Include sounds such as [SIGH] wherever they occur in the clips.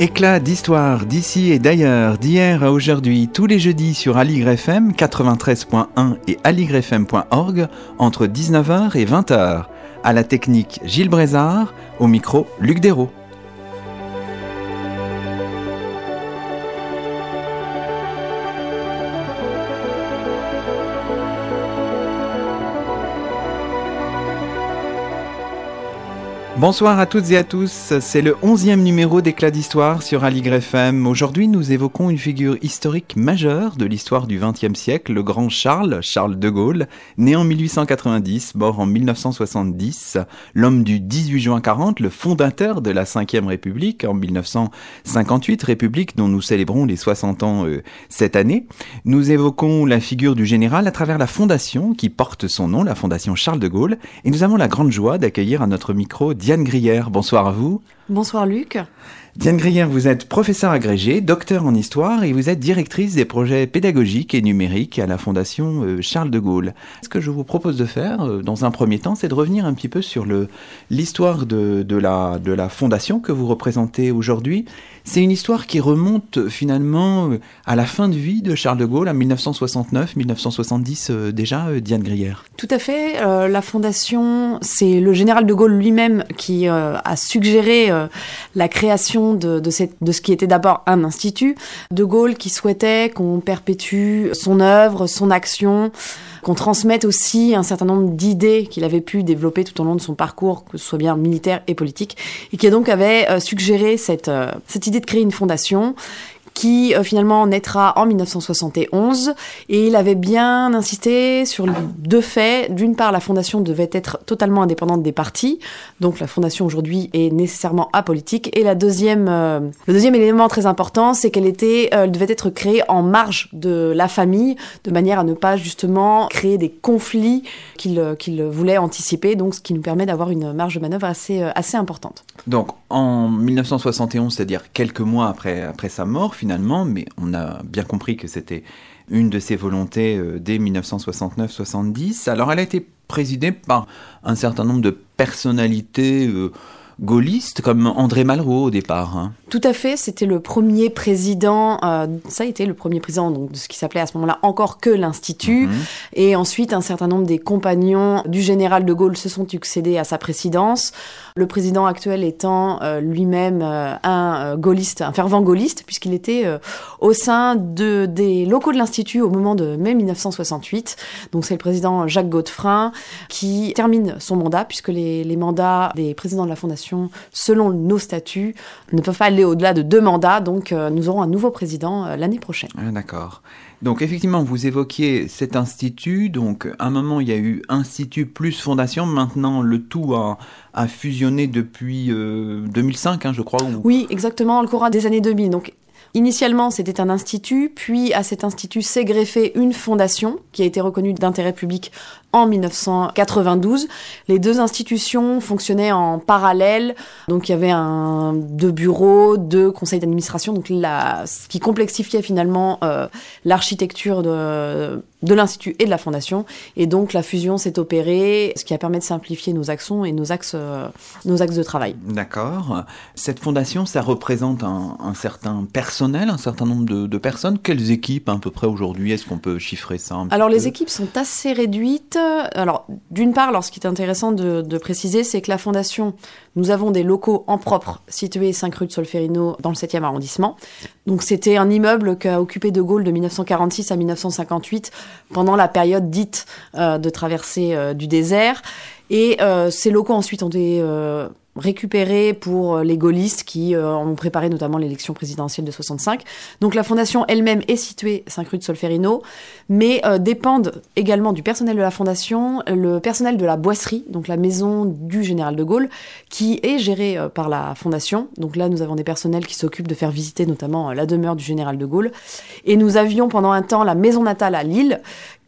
Éclat d'histoire d'ici et d'ailleurs, d'hier à aujourd'hui, tous les jeudis sur Aligre FM 93.1 et aligrefm.org entre 19h et 20h. À la technique Gilles Brézard, au micro Luc Dérault. Bonsoir à toutes et à tous, c'est le onzième numéro d'Éclat d'Histoire sur Aligre FM. Aujourd'hui, nous évoquons une figure historique majeure de l'histoire du XXe siècle, le grand Charles, Charles de Gaulle, né en 1890, mort en 1970, l'homme du 18 juin 40, le fondateur de la Ve République en 1958, République dont nous célébrons les 60 ans euh, cette année. Nous évoquons la figure du général à travers la fondation qui porte son nom, la fondation Charles de Gaulle, et nous avons la grande joie d'accueillir à notre micro Grière. Bonsoir à vous. Bonsoir Luc. Diane Grière, vous êtes professeur agrégé, docteur en histoire et vous êtes directrice des projets pédagogiques et numériques à la Fondation euh, Charles de Gaulle. Ce que je vous propose de faire, euh, dans un premier temps, c'est de revenir un petit peu sur l'histoire de, de, la, de la Fondation que vous représentez aujourd'hui. C'est une histoire qui remonte finalement euh, à la fin de vie de Charles de Gaulle, à 1969-1970 déjà, Diane Grière. Tout à fait. la Fondation, c'est le général de Gaulle lui-même qui a suggéré la création de, de, ce qui était d'abord un institut. De Gaulle qui souhaitait qu'on perpétue son œuvre, son action, qu'on transmette aussi un certain nombre d'idées qu'il avait pu développer tout au long de son parcours, que ce soit bien militaire et politique, et qui donc avait euh, suggéré cette, euh, cette idée de créer une fondation qui euh, finalement naîtra en 1971 et il avait bien insisté sur deux faits. D'une part, la fondation devait être totalement indépendante des partis, donc la fondation aujourd'hui est nécessairement apolitique. Et la deuxième, euh, le deuxième élément très important, c'est qu'elle euh, devait être créée en marge de la famille, de manière à ne pas justement créer des conflits qu'il voulait anticiper, donc ce qui nous permet d'avoir une marge de manœuvre assez, importante. Donc en 1971, c'est-à-dire quelques mois après sa mort, finalement, mais on a bien compris que c'était une de ses volontés euh, dès 1969-70. Alors elle a été présidée par un certain nombre de personnalités euh, gaullistes, comme André Malraux au départ. Hein. Tout à fait, c'était le premier président, euh, ça a été le premier président donc, de ce qui s'appelait à ce moment-là encore que l'Institut. Mhm. Et ensuite, un certain nombre des compagnons du général de Gaulle se sont succédés à sa présidence. Le président actuel étant euh, lui-même euh, un gaulliste, un fervent gaulliste, puisqu'il était au sein de, des locaux de l'Institut au moment de mai 1968. Donc c'est le président Jacques Godefrin qui termine son mandat, puisque les, les mandats des présidents de la Fondation, selon nos statuts, ne peuvent pas aller au-delà de deux mandats, donc euh, nous aurons un nouveau président euh, l'année prochaine. Ah, d'accord. Donc effectivement, vous évoquiez cet institut. Donc à un moment, il y a eu institut plus fondation. Maintenant, le tout a, fusionné depuis 2005, euh, hein, je crois. Oui, exactement, le courant des années 2000. Donc Initialement, c'était un institut, puis à cet institut s'est greffée une fondation qui a été reconnue d'intérêt public en 1992. Les deux institutions fonctionnaient en parallèle, donc il y avait un, deux bureaux, deux conseils d'administration, donc la, ce qui complexifiait finalement euh, l'architecture de, de l'Institut et de la Fondation. Et donc la fusion s'est opérée, ce qui a permis de simplifier nos actions et nos axes, euh, nos axes de travail. D'accord. Cette fondation, ça représente un, un certain personnel, un certain nombre de, de, personnes. Quelles équipes à peu près aujourd'hui Est-ce qu'on peut chiffrer ça Alors les équipes sont assez réduites. Alors d'une part, alors ce qui est intéressant de, de préciser, c'est que la Fondation, nous avons des locaux en propre situés 5 rue de Solferino dans le 7e arrondissement. Donc c'était un immeuble qu'a occupé De Gaulle de 1946 à 1958 pendant la période dite euh, de traversée euh, du désert. Et euh, ces locaux ensuite ont été récupérés pour les gaullistes qui ont préparé notamment l'élection présidentielle de 65. Donc la fondation elle-même est située 5 rue de Solferino, mais dépendent également du personnel de la fondation, le personnel de la boisserie, donc la maison du général de Gaulle, qui est gérée par la fondation. Donc là, nous avons des personnels qui s'occupent de faire visiter notamment la demeure du général de Gaulle. Et nous avions pendant un temps la maison natale à Lille,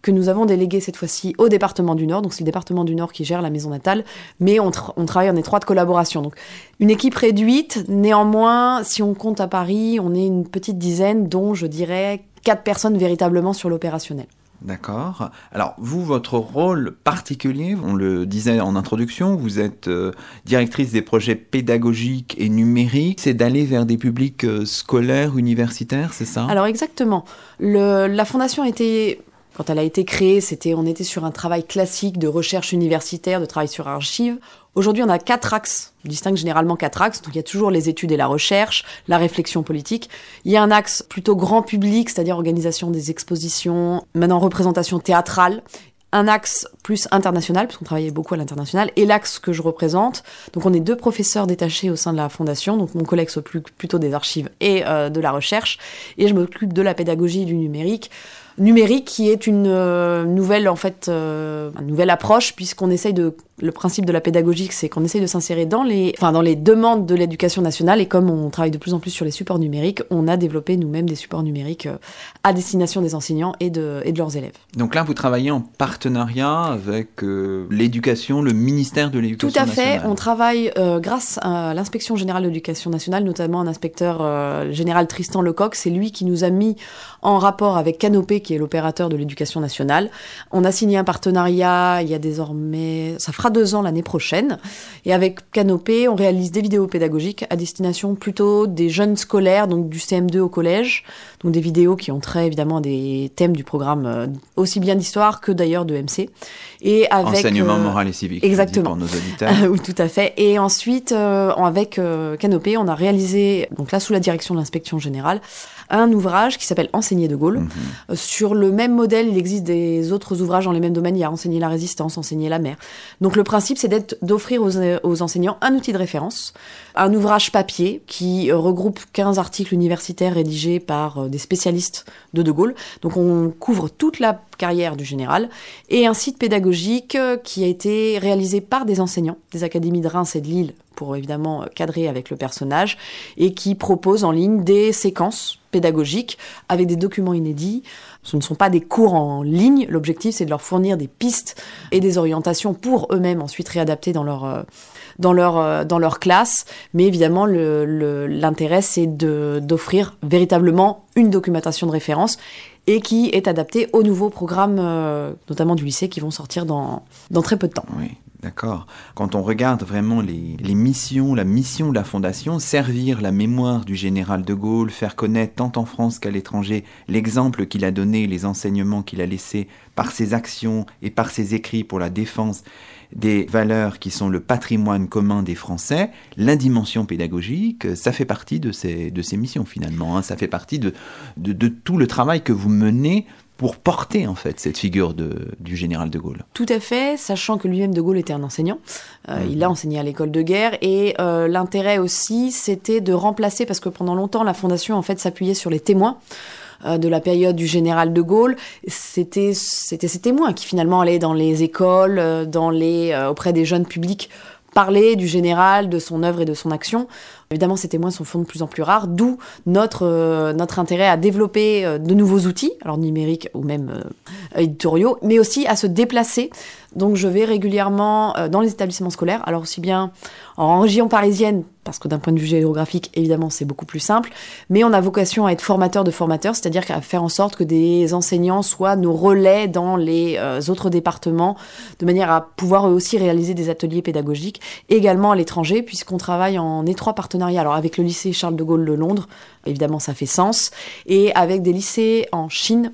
que nous avons délégué cette fois-ci au département du Nord. Donc c'est le département du Nord qui gère la maison natale, mais on, travaille en étroite collaboration. Donc une équipe réduite, néanmoins, si on compte à Paris, on est une petite dizaine, dont je dirais quatre personnes véritablement sur l'opérationnel. D'accord. Alors, vous, votre rôle particulier, on le disait en introduction, vous êtes euh, directrice des projets pédagogiques et numériques, c'est d'aller vers des publics euh, scolaires, universitaires, c'est ça? Alors, exactement. Le, la fondation a été quand elle a été créée, c'était, on était sur un travail classique de recherche universitaire, de travail sur archives. Aujourd'hui, on a quatre axes. On distingue généralement quatre axes. Donc, il y a toujours les études et la recherche, la réflexion politique. Il y a un axe plutôt grand public, c'est-à-dire organisation des expositions, maintenant représentation théâtrale un axe plus international, puisqu'on travaillait beaucoup à l'international, et l'axe que je représente. Donc on est deux professeurs détachés au sein de la fondation, donc mon collègue s'occupe plutôt des archives et euh, de la recherche, et je m'occupe de la pédagogie et du numérique numérique qui est une euh, nouvelle en fait euh, une nouvelle approche puisqu'on essaye de le principe de la pédagogie c'est qu'on essaye de s'insérer dans les enfin dans les demandes de l'éducation nationale et comme on travaille de plus en plus sur les supports numériques on a développé nous-mêmes des supports numériques euh, à destination des enseignants et de et de leurs élèves. Donc là vous travaillez en partenariat avec l'éducation le ministère de l'éducation. Tout à fait, on travaille grâce à l'inspection générale de l'éducation nationale notamment un inspecteur général Tristan Lecoq, c'est lui qui nous a mis en rapport avec Canopé qui est l'opérateur de l'éducation nationale. On a signé un partenariat il y a désormais, ça fera deux ans l'année prochaine. Et avec Canopé, on réalise des vidéos pédagogiques à destination plutôt des jeunes scolaires, donc du CM2 au collège. Donc des vidéos qui ont trait évidemment des thèmes du programme, euh, aussi bien d'histoire que d'ailleurs de MC. Et avec, Enseignement euh, moral et civique. Exactement. Pour nos auditeurs. [LAUGHS] oui, tout à fait. Et ensuite, euh, avec Canopé, on a réalisé, donc là sous la direction de l'inspection générale, un ouvrage qui s'appelle Enseigner de Gaulle. Mhm. Sur le même modèle, il existe des autres ouvrages dans les mêmes domaines. Il y a Enseigner la résistance, Enseigner la mer. Donc le principe, c'est d'offrir aux, aux, enseignants un outil de référence, un ouvrage papier qui regroupe 15 articles universitaires rédigés par euh, des spécialistes de De Gaulle. Donc on couvre toute la carrière du général et un site pédagogique euh, qui a été réalisé par des enseignants des académies de Reims et de Lille pour évidemment cadrer avec le personnage et qui propose en ligne des séquences pédagogiques avec des documents inédits. Ce ne sont pas des cours en ligne. L'objectif, c'est de leur fournir des pistes et des orientations pour eux-mêmes ensuite réadapter dans leur, euh, dans leur, euh, dans leur classe. Mais évidemment, l'intérêt, c'est d'offrir véritablement une documentation de référence et qui est adaptée aux nouveaux programmes, euh, notamment du lycée, qui vont sortir dans, dans très peu de temps. Oui. D'accord. Quand on regarde vraiment les, missions, la mission de la Fondation, servir la mémoire du général de Gaulle, faire connaître tant en France qu'à l'étranger l'exemple qu'il a donné, les enseignements qu'il a laissés par ses actions et par ses écrits pour la défense des valeurs qui sont le patrimoine commun des Français, la dimension pédagogique, ça fait partie de ces, de ces missions finalement. Hein. Ça fait partie de, de tout le travail que vous menez pour porter en fait cette figure de, du général de Gaulle. Tout à fait, sachant que lui-même de Gaulle était un enseignant. Euh, mhm. Il a enseigné à l'école de guerre et euh, l'intérêt aussi, c'était de remplacer parce que pendant longtemps la fondation en fait s'appuyait sur les témoins euh, de la période du général de Gaulle, c'était c'était ces témoins qui finalement allaient dans les écoles, dans les auprès des jeunes publics parler du général, de son œuvre et de son action. Évidemment, ces témoins sont de plus en plus rares, d'où notre, euh, notre intérêt à développer euh, de nouveaux outils, alors numériques ou même euh, éditoriaux, mais aussi à se déplacer. Donc je vais régulièrement dans les établissements scolaires, alors aussi bien en région parisienne, parce que d'un point de vue géographique, évidemment, c'est beaucoup plus simple, mais on a vocation à être formateur de formateurs, c'est-à-dire à faire en sorte que des enseignants soient nos relais dans les autres départements, de manière à pouvoir eux aussi réaliser des ateliers pédagogiques, également à l'étranger, puisqu'on travaille en étroit partenariat alors avec le lycée Charles de Gaulle de Londres, évidemment ça fait sens, et avec des lycées en Chine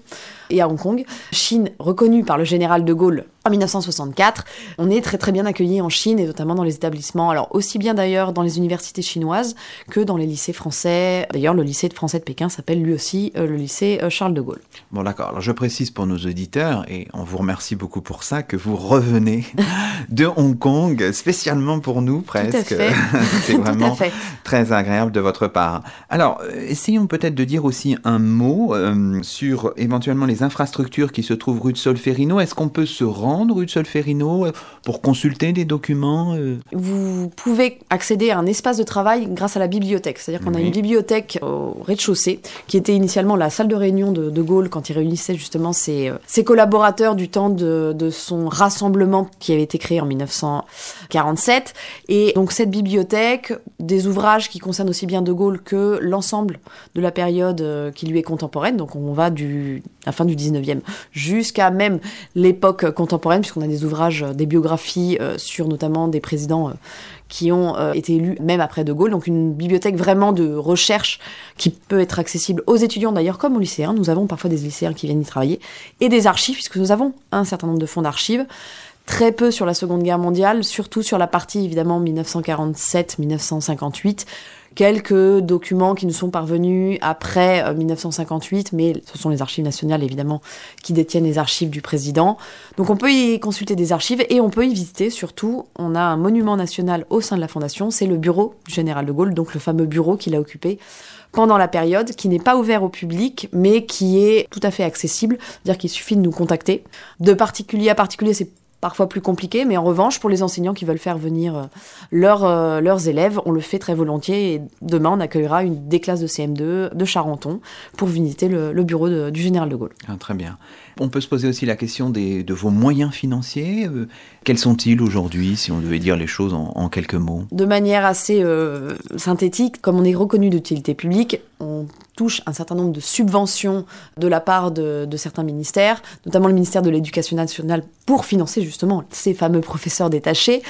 et à Hong Kong. Chine reconnue par le général de Gaulle en 1964. On est très très bien accueillis en Chine et notamment dans les établissements, alors aussi bien d'ailleurs dans les universités chinoises que dans les lycées français. D'ailleurs, le lycée de français de Pékin s'appelle lui aussi euh, le lycée euh, Charles de Gaulle. Bon d'accord, alors je précise pour nos auditeurs, et on vous remercie beaucoup pour ça, que vous revenez [LAUGHS] de Hong Kong spécialement pour nous presque. [LAUGHS] C'est vraiment très agréable de votre part. Alors, euh, essayons peut-être de dire aussi un mot sur éventuellement les infrastructures qui se trouvent rue de Solferino. Est-ce qu'on peut se rendre rendre rue de Solferino pour consulter des documents Vous pouvez accéder à un espace de travail grâce à la bibliothèque. C'est-à-dire qu'on a une bibliothèque au rez-de-chaussée qui était initialement la salle de réunion de De Gaulle quand il réunissait justement ses, ses collaborateurs du temps de, de son rassemblement qui avait été créé en 1947. Et donc cette bibliothèque, des ouvrages qui concernent aussi bien De Gaulle que l'ensemble de la période euh, qui lui est contemporaine. Donc on va du la fin du 19e jusqu'à même l'époque contemporaine, puisqu'on a des ouvrages, des biographies euh, sur notamment des présidents euh, qui ont été élus même après De Gaulle. Donc une bibliothèque vraiment de recherche qui peut être accessible aux étudiants d'ailleurs comme aux lycéens. Nous avons parfois des lycéens qui viennent y travailler et des archives puisque nous avons un certain nombre de fonds d'archives très peu sur la Seconde Guerre mondiale, surtout sur la partie évidemment 1947-1958. Quelques documents qui nous sont parvenus après 1958, euh, mais ce sont les archives nationales évidemment qui détiennent les archives du président. Donc on peut y consulter des archives et on peut y visiter surtout. On a un monument national au sein de la fondation, c'est le bureau du général de Gaulle, donc le fameux bureau qu'il a occupé pendant la période, qui n'est pas ouvert au public, mais qui est tout à fait accessible. C'est-à-dire qu'il suffit de nous contacter. De particulier à particulier, c'est parfois plus compliqué, mais en revanche, pour les enseignants qui veulent faire venir euh, euh, leurs élèves, on le fait très volontiers. Et demain, on accueillera une des classes de CM2 de Charenton pour visiter le, bureau du général de Gaulle. Ah, très bien. On peut se poser aussi la question de vos moyens financiers. Euh, quels sont-ils aujourd'hui, si on devait dire les choses en, quelques mots? De manière assez euh, synthétique, comme on est reconnu d'utilité publique, on touche un certain nombre de subventions de la part de, certains ministères, notamment le ministère de l'Éducation nationale, pour financer justement ces fameux professeurs détachés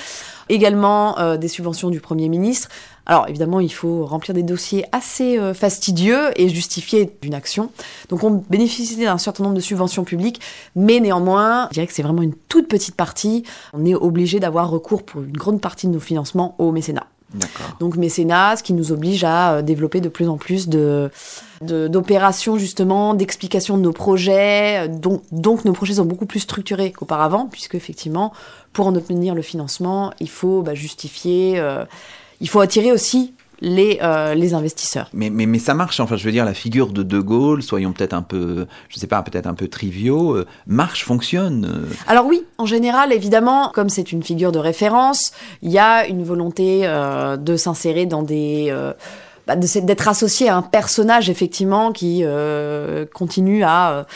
également euh, des subventions du Premier ministre. Alors évidemment, il faut remplir des dossiers assez euh, fastidieux et justifier d'une action. Donc on bénéficie d'un certain nombre de subventions publiques, mais néanmoins, je dirais que c'est vraiment une toute petite partie. On est obligé d'avoir recours pour une grande partie de nos financements au mécénat. Donc mécénat, ce qui nous oblige à euh, développer de plus en plus de d'opérations justement, d'explications de nos projets. Donc, donc nos projets sont beaucoup plus structurés qu'auparavant, puisque effectivement, pour en obtenir le financement, il faut bah, justifier, euh, il faut attirer aussi les, euh, les investisseurs. Mais, mais, mais, ça marche, enfin je veux dire, la figure de De Gaulle, soyons peut-être un peu, je sais pas, peut-être un peu triviaux, euh, marche, fonctionne. Alors oui, en général, évidemment, comme c'est une figure de référence, il y a une volonté de s'insérer dans des... Bah, d'être associé à un personnage, effectivement, qui continue à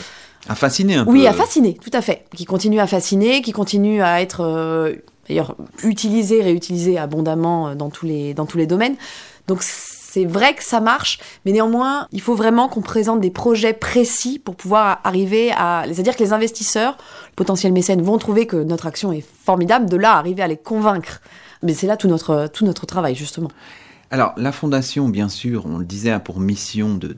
à fasciner un peu. Oui, à fasciner, tout à fait. Qui continue à fasciner, qui continue à être euh, d'ailleurs utilisé, réutilisé abondamment euh, dans tous les, dans tous les domaines. Donc c'est vrai que ça marche, mais néanmoins, il faut vraiment qu'on présente des projets précis pour pouvoir arriver à... C'est-à-dire que les investisseurs, potentiels mécènes, vont trouver que notre action est formidable, de là arriver à les convaincre. Mais c'est là tout notre, tout notre travail, justement. Alors, la Fondation, bien sûr, on le disait, a pour mission de,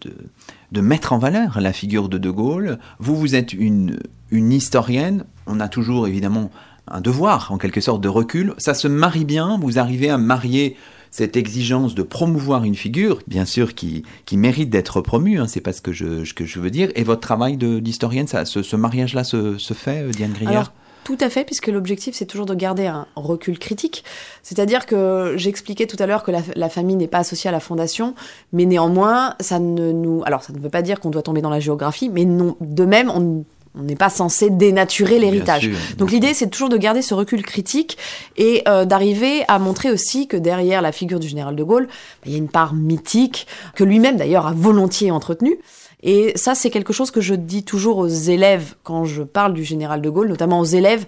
de, mettre en valeur la figure de De Gaulle. Vous, vous êtes une, une historienne. On a toujours, évidemment, un devoir, en quelque sorte, de recul. Ça se marie bien. Vous arrivez à marier cette exigence de promouvoir une figure, bien sûr, qui, qui mérite d'être promue, hein, c'est pas ce que je, que je veux dire, et votre travail d'historienne, ce, ce mariage-là se, se, fait, euh, Diane Grillard tout à fait, puisque l'objectif, c'est toujours de garder un recul critique. C'est-à-dire que j'expliquais tout à l'heure que la, famille n'est pas associée à la fondation, mais néanmoins, ça ne nous. Alors, ça ne veut pas dire qu'on doit tomber dans la géographie, mais non, de même, on n'est pas censé dénaturer l'héritage. Donc l'idée, c'est toujours de garder ce recul critique et euh, d'arriver à montrer aussi que derrière la figure du général de Gaulle, bah, il y a une part mythique que lui-même d'ailleurs a volontiers entretenue. Et ça, c'est quelque chose que je dis toujours aux élèves quand je parle du général de Gaulle, notamment aux élèves.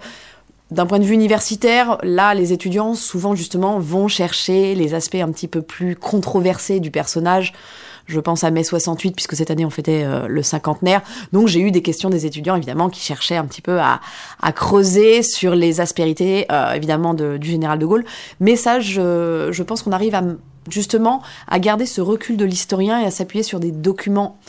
D'un point de vue universitaire, là, les étudiants, souvent, justement, vont chercher les aspects un petit peu plus controversés du personnage. Je pense à mai 68, puisque cette année, on fêtait euh, le cinquantenaire. Donc, j'ai eu des questions des étudiants, évidemment, qui cherchaient un petit peu à, creuser sur les aspérités, euh, évidemment, du général de Gaulle. Mais ça, je, pense qu'on arrive à, justement, à garder ce recul de l'historien et à s'appuyer sur des documents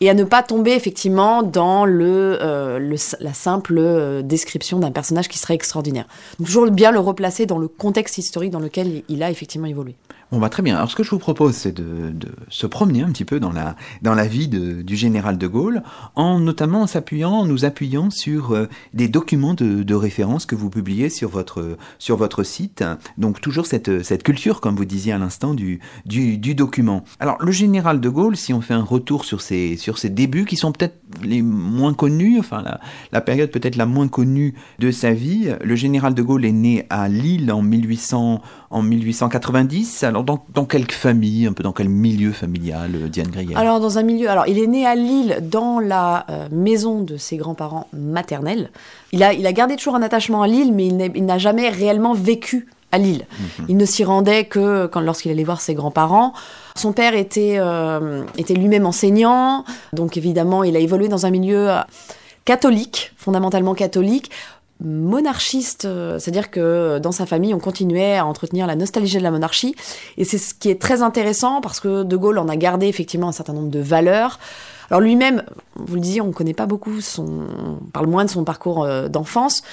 et à ne pas tomber effectivement dans le, euh, la simple description d'un personnage qui serait extraordinaire. toujours bien le replacer dans le contexte historique dans lequel il a effectivement évolué. Bon bah très bien. Alors ce que je vous propose, c'est de, se promener un petit peu dans la, dans la vie du général de Gaulle, en notamment s'appuyant, nous appuyant sur euh, des documents de, référence que vous publiez sur votre, sur votre site. Donc toujours cette, cette culture, comme vous disiez à l'instant, du, du, document. Alors le général de Gaulle, si on fait un retour sur ses, sur ses débuts, qui sont peut-être les moins connus, enfin la, période peut-être la moins connue de sa vie. Le général de Gaulle est né à Lille en, 1800, en 1890. Alors dans, dans quelle famille, un peu dans quel milieu familial, euh, Diane Grier Alors dans un milieu, alors il est né à Lille dans la euh, maison de ses grands-parents maternels. Il a, il a gardé toujours un attachement à Lille, mais il n'a jamais réellement vécu à Lille. Mhm. Il ne s'y rendait que quand, lorsqu'il allait voir ses grands-parents. Son père était, euh, était lui-même enseignant, donc évidemment, il a évolué dans un milieu euh, catholique, fondamentalement catholique, monarchiste, euh, c'est-à-dire que dans sa famille, on continuait à entretenir la nostalgie de la monarchie, et c'est ce qui est très intéressant parce que De Gaulle en a gardé effectivement un certain nombre de valeurs. Alors lui-même, vous le disiez, on ne connaît pas beaucoup son, on parle moins de son parcours d'enfance,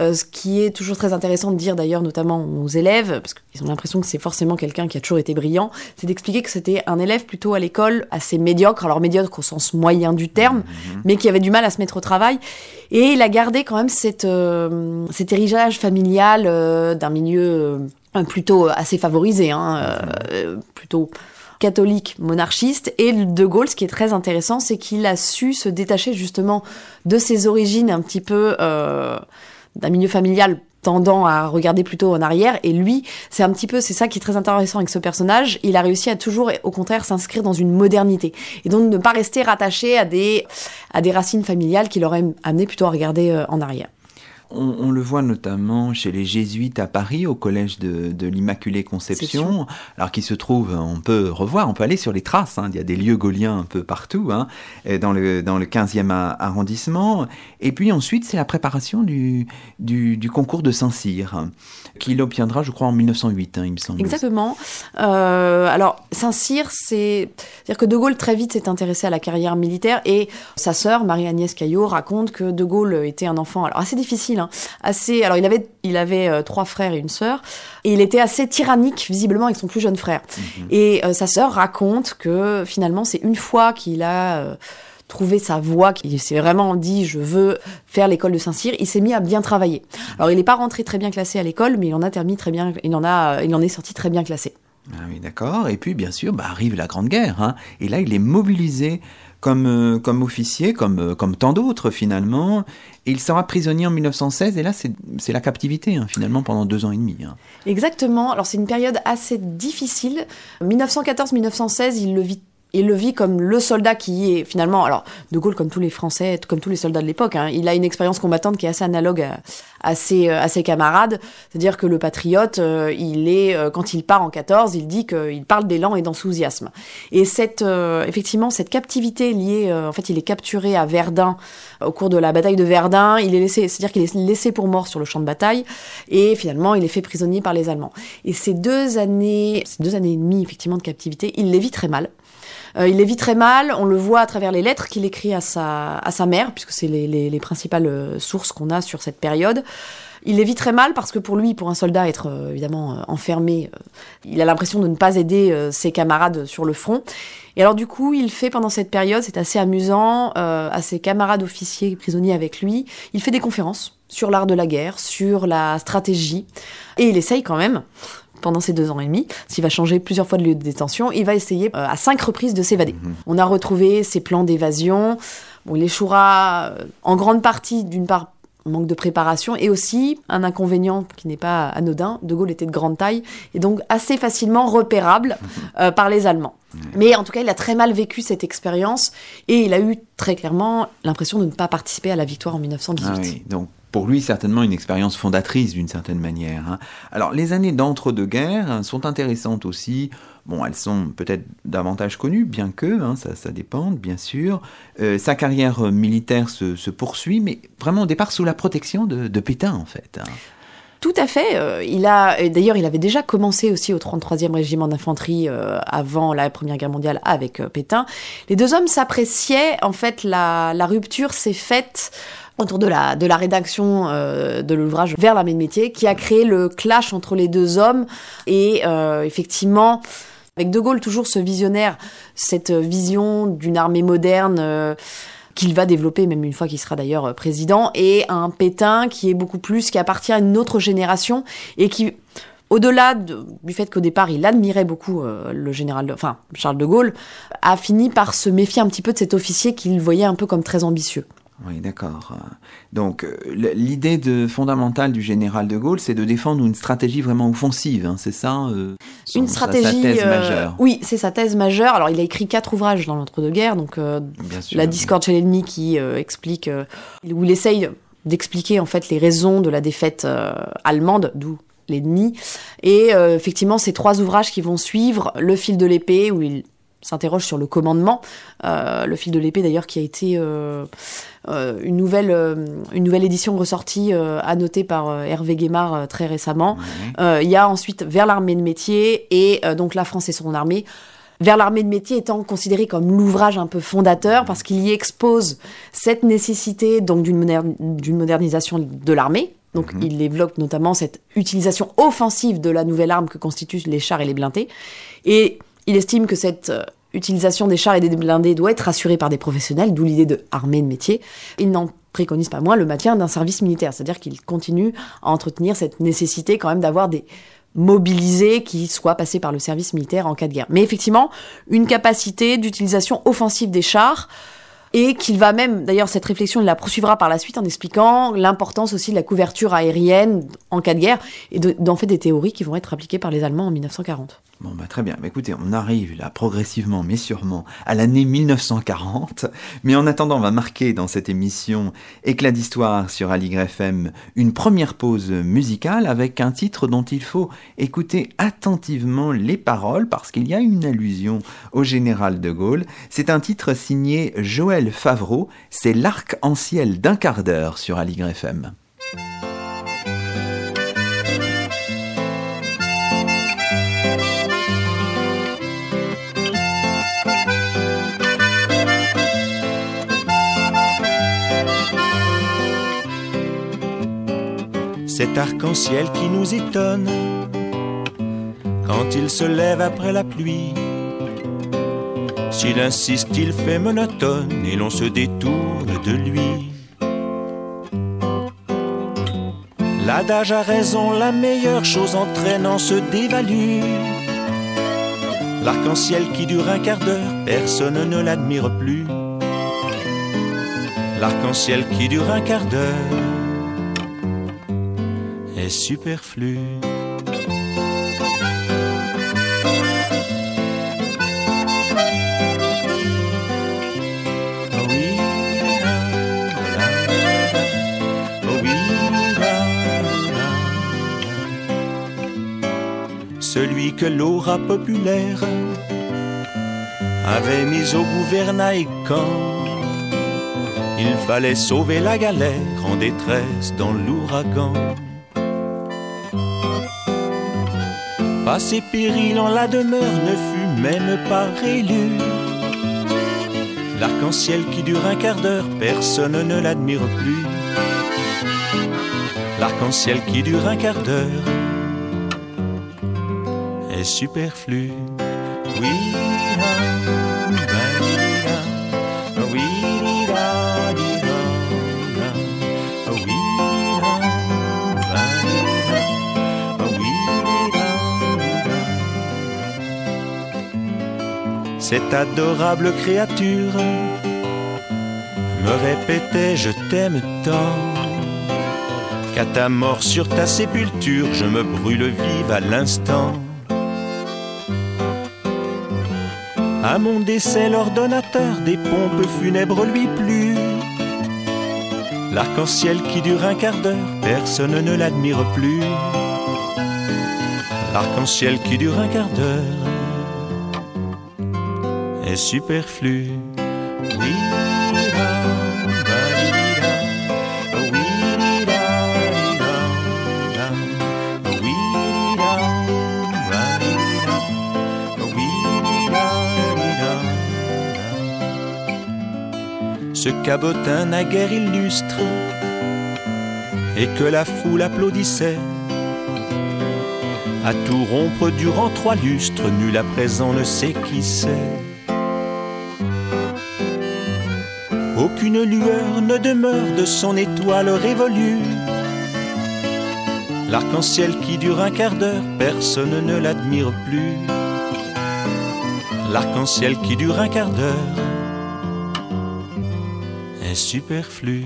euh, ce qui est toujours très intéressant de dire d'ailleurs, notamment aux élèves, parce qu'ils ont l'impression que c'est forcément quelqu'un qui a toujours été brillant, c'est d'expliquer que c'était un élève plutôt à l'école assez médiocre, alors médiocre au sens moyen du terme, mhm. mais qui avait du mal à se mettre au travail. Et il a gardé quand même cette, euh, cet héritage familial euh, d'un milieu plutôt assez favorisé, hein, mhm. plutôt catholique monarchiste. Et De Gaulle, ce qui est très intéressant, c'est qu'il a su se détacher justement de ses origines un petit peu d'un milieu familial tendant à regarder plutôt en arrière. Et lui, c'est un petit peu, c'est ça qui est très intéressant avec ce personnage. Il a réussi à toujours, au contraire, s'inscrire dans une modernité. Et donc ne pas rester rattaché à des, à des racines familiales qui l'auraient amené plutôt à regarder euh, en arrière. On, le voit notamment chez les jésuites à Paris, au collège de, l'Immaculée Conception, alors qui se trouve, on peut revoir, on peut aller sur les traces, hein. il y a des lieux gauliens un peu partout, hein, dans, le, dans le 15e arrondissement. Et puis ensuite, c'est la préparation du, du, concours de Saint-Cyr, qu'il obtiendra, je crois, en 1908, hein, il me semble. Exactement. Euh, alors, Saint-Cyr, c'est... C'est-à-dire que De Gaulle, très vite, s'est intéressé à la carrière militaire, et sa sœur, Marie-Agnès Caillot, raconte que De Gaulle était un enfant, alors assez difficile, Hein. Assez, alors il avait, il avait euh, trois frères et une sœur, et il était assez tyrannique visiblement avec son plus jeune frère. Mhm. Et euh, sa sœur raconte que finalement c'est une fois qu'il a euh, trouvé sa voie, qu'il s'est vraiment dit je veux faire l'école de Saint-Cyr, il s'est mis à bien travailler. Alors il n'est pas rentré très bien classé à l'école, mais il en a terminé très bien, il en a, il en est sorti très bien classé. Ah oui, d'accord. Et puis, bien sûr, bah, arrive la Grande Guerre. Hein. Et là, il est mobilisé comme, euh, comme officier, comme, euh, comme tant d'autres finalement. Et il sera prisonnier en 1916, et là c'est la captivité hein, finalement pendant deux ans et demi. Hein. Exactement, alors c'est une période assez difficile. 1914-1916, il le vit il le vit comme le soldat qui est finalement, alors De Gaulle comme tous les Français, comme tous les soldats de l'époque, hein, il a une expérience combattante qui est assez analogue à, ses, à ses, camarades. C'est-à-dire que le patriote, euh, il est, euh, quand il part en 14, il dit qu'il parle d'élan et d'enthousiasme. Et cette, euh, effectivement, cette captivité liée, en fait, il est capturé à Verdun au cours de la bataille de Verdun. Il est laissé, c'est-à-dire qu'il est laissé pour mort sur le champ de bataille, et finalement, il est fait prisonnier par les Allemands. Et ces deux années, ces deux années et demie, effectivement, de captivité, il les vit très mal. Euh, il les vit très mal, on le voit à travers les lettres qu'il écrit à sa, à sa mère, puisque c'est les, les, principales euh, sources qu'on a sur cette période. Il les vit très mal parce que pour lui, pour un soldat, être euh, évidemment enfermé, il a l'impression de ne pas aider ses camarades sur le front. Et alors du coup, il fait pendant cette période, c'est assez amusant, à ses camarades officiers prisonniers avec lui, il fait des conférences sur l'art de la guerre, sur la stratégie, et il essaye quand même pendant ces deux ans et demi, s'il va changer plusieurs fois de lieu de détention, il va essayer euh, à cinq reprises de s'évader. Mhm. On a retrouvé ses plans d'évasion. Bon, il échouera euh, en grande partie, d'une part, manque de préparation et aussi un inconvénient qui n'est pas anodin. De Gaulle était de grande taille et donc assez facilement repérable mhm. euh, par les Allemands. Mais en tout cas, il a très mal vécu cette expérience et il a eu très clairement l'impression de ne pas participer à la victoire en 1918. Ah oui, donc pour lui certainement une expérience fondatrice d'une certaine manière. Hein. Alors les années d'entre-deux-guerres sont intéressantes aussi. Bon, elles sont peut-être davantage connues, bien que, hein, ça, dépend, bien sûr. Euh, sa carrière militaire se, poursuit, mais vraiment au départ sous la protection de, Pétain, en fait. Tout à fait. Euh, il a, d'ailleurs, il avait déjà commencé aussi au 33e régiment d'infanterie euh, avant la Première Guerre mondiale avec Pétain. Les deux hommes s'appréciaient. En fait, la, rupture s'est faite autour de la, de la rédaction euh, de l'ouvrage Vers l'armée de métier, qui a créé le clash entre les deux hommes. Et euh, effectivement, avec De Gaulle, toujours ce visionnaire, cette vision d'une armée moderne euh, qu'il va développer même une fois qu'il sera d'ailleurs président, et un Pétain qui est beaucoup plus, qui appartient à une autre génération et qui au-delà du fait qu'au départ il admirait beaucoup euh, le général, enfin Charles de Gaulle, a fini par se méfier un petit peu de cet officier qu'il voyait un peu comme très ambitieux. Oui, d'accord. Donc, euh, l'idée de, fondamentale du général de Gaulle, c'est de défendre une stratégie vraiment offensive, hein, c'est ça euh, Une stratégie. Sa thèse euh, majeure. Oui, c'est sa thèse majeure. Alors, il a écrit quatre ouvrages dans l'entre-deux-guerres, donc La discorde chez l'ennemi qui explique, où il essaye d'expliquer en fait les raisons de la défaite allemande, d'où l'ennemi. Et effectivement, ces trois ouvrages qui vont suivre, Le fil de l'épée, où il s'interroge sur le commandement. Euh, le fil de l'épée d'ailleurs qui a été euh, euh, une, nouvelle, une nouvelle édition ressortie, annotée par Hervé Guémard très récemment. Il y a ensuite Vers l'armée de métier et donc La France et son armée. Vers l'armée de métier étant considéré comme l'ouvrage un peu fondateur parce qu'il y expose cette nécessité donc d'une modernisation de l'armée, donc mhm. il développe notamment cette utilisation offensive de la nouvelle arme que constituent les chars et les blindés. Et il estime que cette euh, utilisation des chars et des blindés doit être assurée par des professionnels, d'où l'idée de armée de métier. Il n'en préconise pas moins le maintien d'un service militaire, c'est-à-dire qu'il continue à entretenir cette nécessité quand même d'avoir des mobilisés qui soient passés par le service militaire en cas de guerre. Mais effectivement, une capacité d'utilisation offensive des chars, et qu'il va même, d'ailleurs cette réflexion, il la poursuivra par la suite en expliquant l'importance aussi de la couverture aérienne en cas de guerre, et d'en fait des théories qui vont être appliquées par les Allemands en 1940. Bon, bah, très bien. écoutez, on arrive là progressivement, mais sûrement, à l'année 1940. Mais en attendant, on va marquer dans cette émission Éclat d'histoire sur Aligre FM une première pause musicale avec un titre dont il faut écouter attentivement les paroles parce qu'il y a une allusion au général de Gaulle. C'est un titre signé Joël Favreau. C'est l'arc-en-ciel d'un quart d'heure sur Aligre cet arc-en-ciel qui nous étonne quand il se lève après la pluie. S'il insiste, il fait monotone et l'on se détourne de lui. L'adage a raison, la meilleure chose entraînant se dévalue. L'arc-en-ciel qui dure un quart d'heure, personne ne l'admire plus. L'arc-en-ciel qui dure un quart d'heure superflu. Celui que l'aura populaire avait mis au gouvernail quand il fallait sauver la galère en détresse dans l'ouragan. Passé péril en la demeure ne fut même pas élu. L'arc-en-ciel qui dure un quart d'heure, personne ne l'admire plus. L'arc-en-ciel qui dure un quart d'heure est superflu. Oui. Cette adorable créature me répétait je t'aime tant qu'à ta mort sur ta sépulture je me brûle vive à l'instant. À mon décès l'ordonnateur des pompes funèbres lui plut. L'arc-en-ciel qui dure un quart d'heure, personne ne l'admire plus. L'arc-en-ciel qui dure un quart d'heure superflu. Oui. Ce cabotin naguère illustre et que la foule applaudissait. À tout rompre durant trois lustres, nul à présent ne sait qui c'est. Aucune lueur ne demeure de son étoile révolue. L'arc-en-ciel qui dure un quart d'heure, personne ne l'admire plus. L'arc-en-ciel qui dure un quart d'heure est superflu.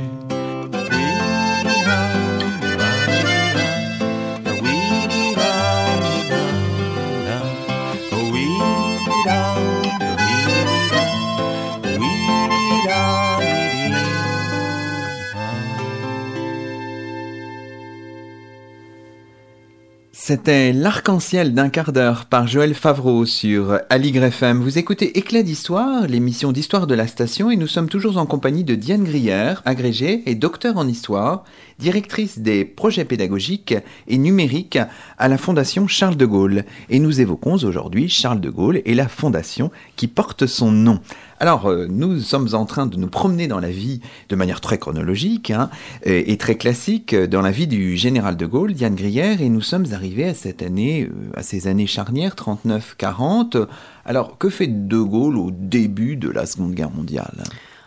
C'était L'arc-en-ciel d'un quart d'heure par Joël Favreau sur Aligre FM. Vous écoutez Éclat d'histoire, l'émission d'histoire de la station, et nous sommes toujours en compagnie de Diane Grière, agrégée et docteur en histoire, directrice des projets pédagogiques et numériques à la Fondation Charles de Gaulle. Et nous évoquons aujourd'hui Charles de Gaulle et la fondation qui porte son nom. Alors, euh, nous sommes en train de nous promener dans la vie de manière très chronologique hein, et, très classique euh, dans la vie du général de Gaulle, Diane Grière, et nous sommes arrivés à cette année, euh, à ces années charnières, 39-40. Alors, que fait de Gaulle au début de la Seconde Guerre mondiale?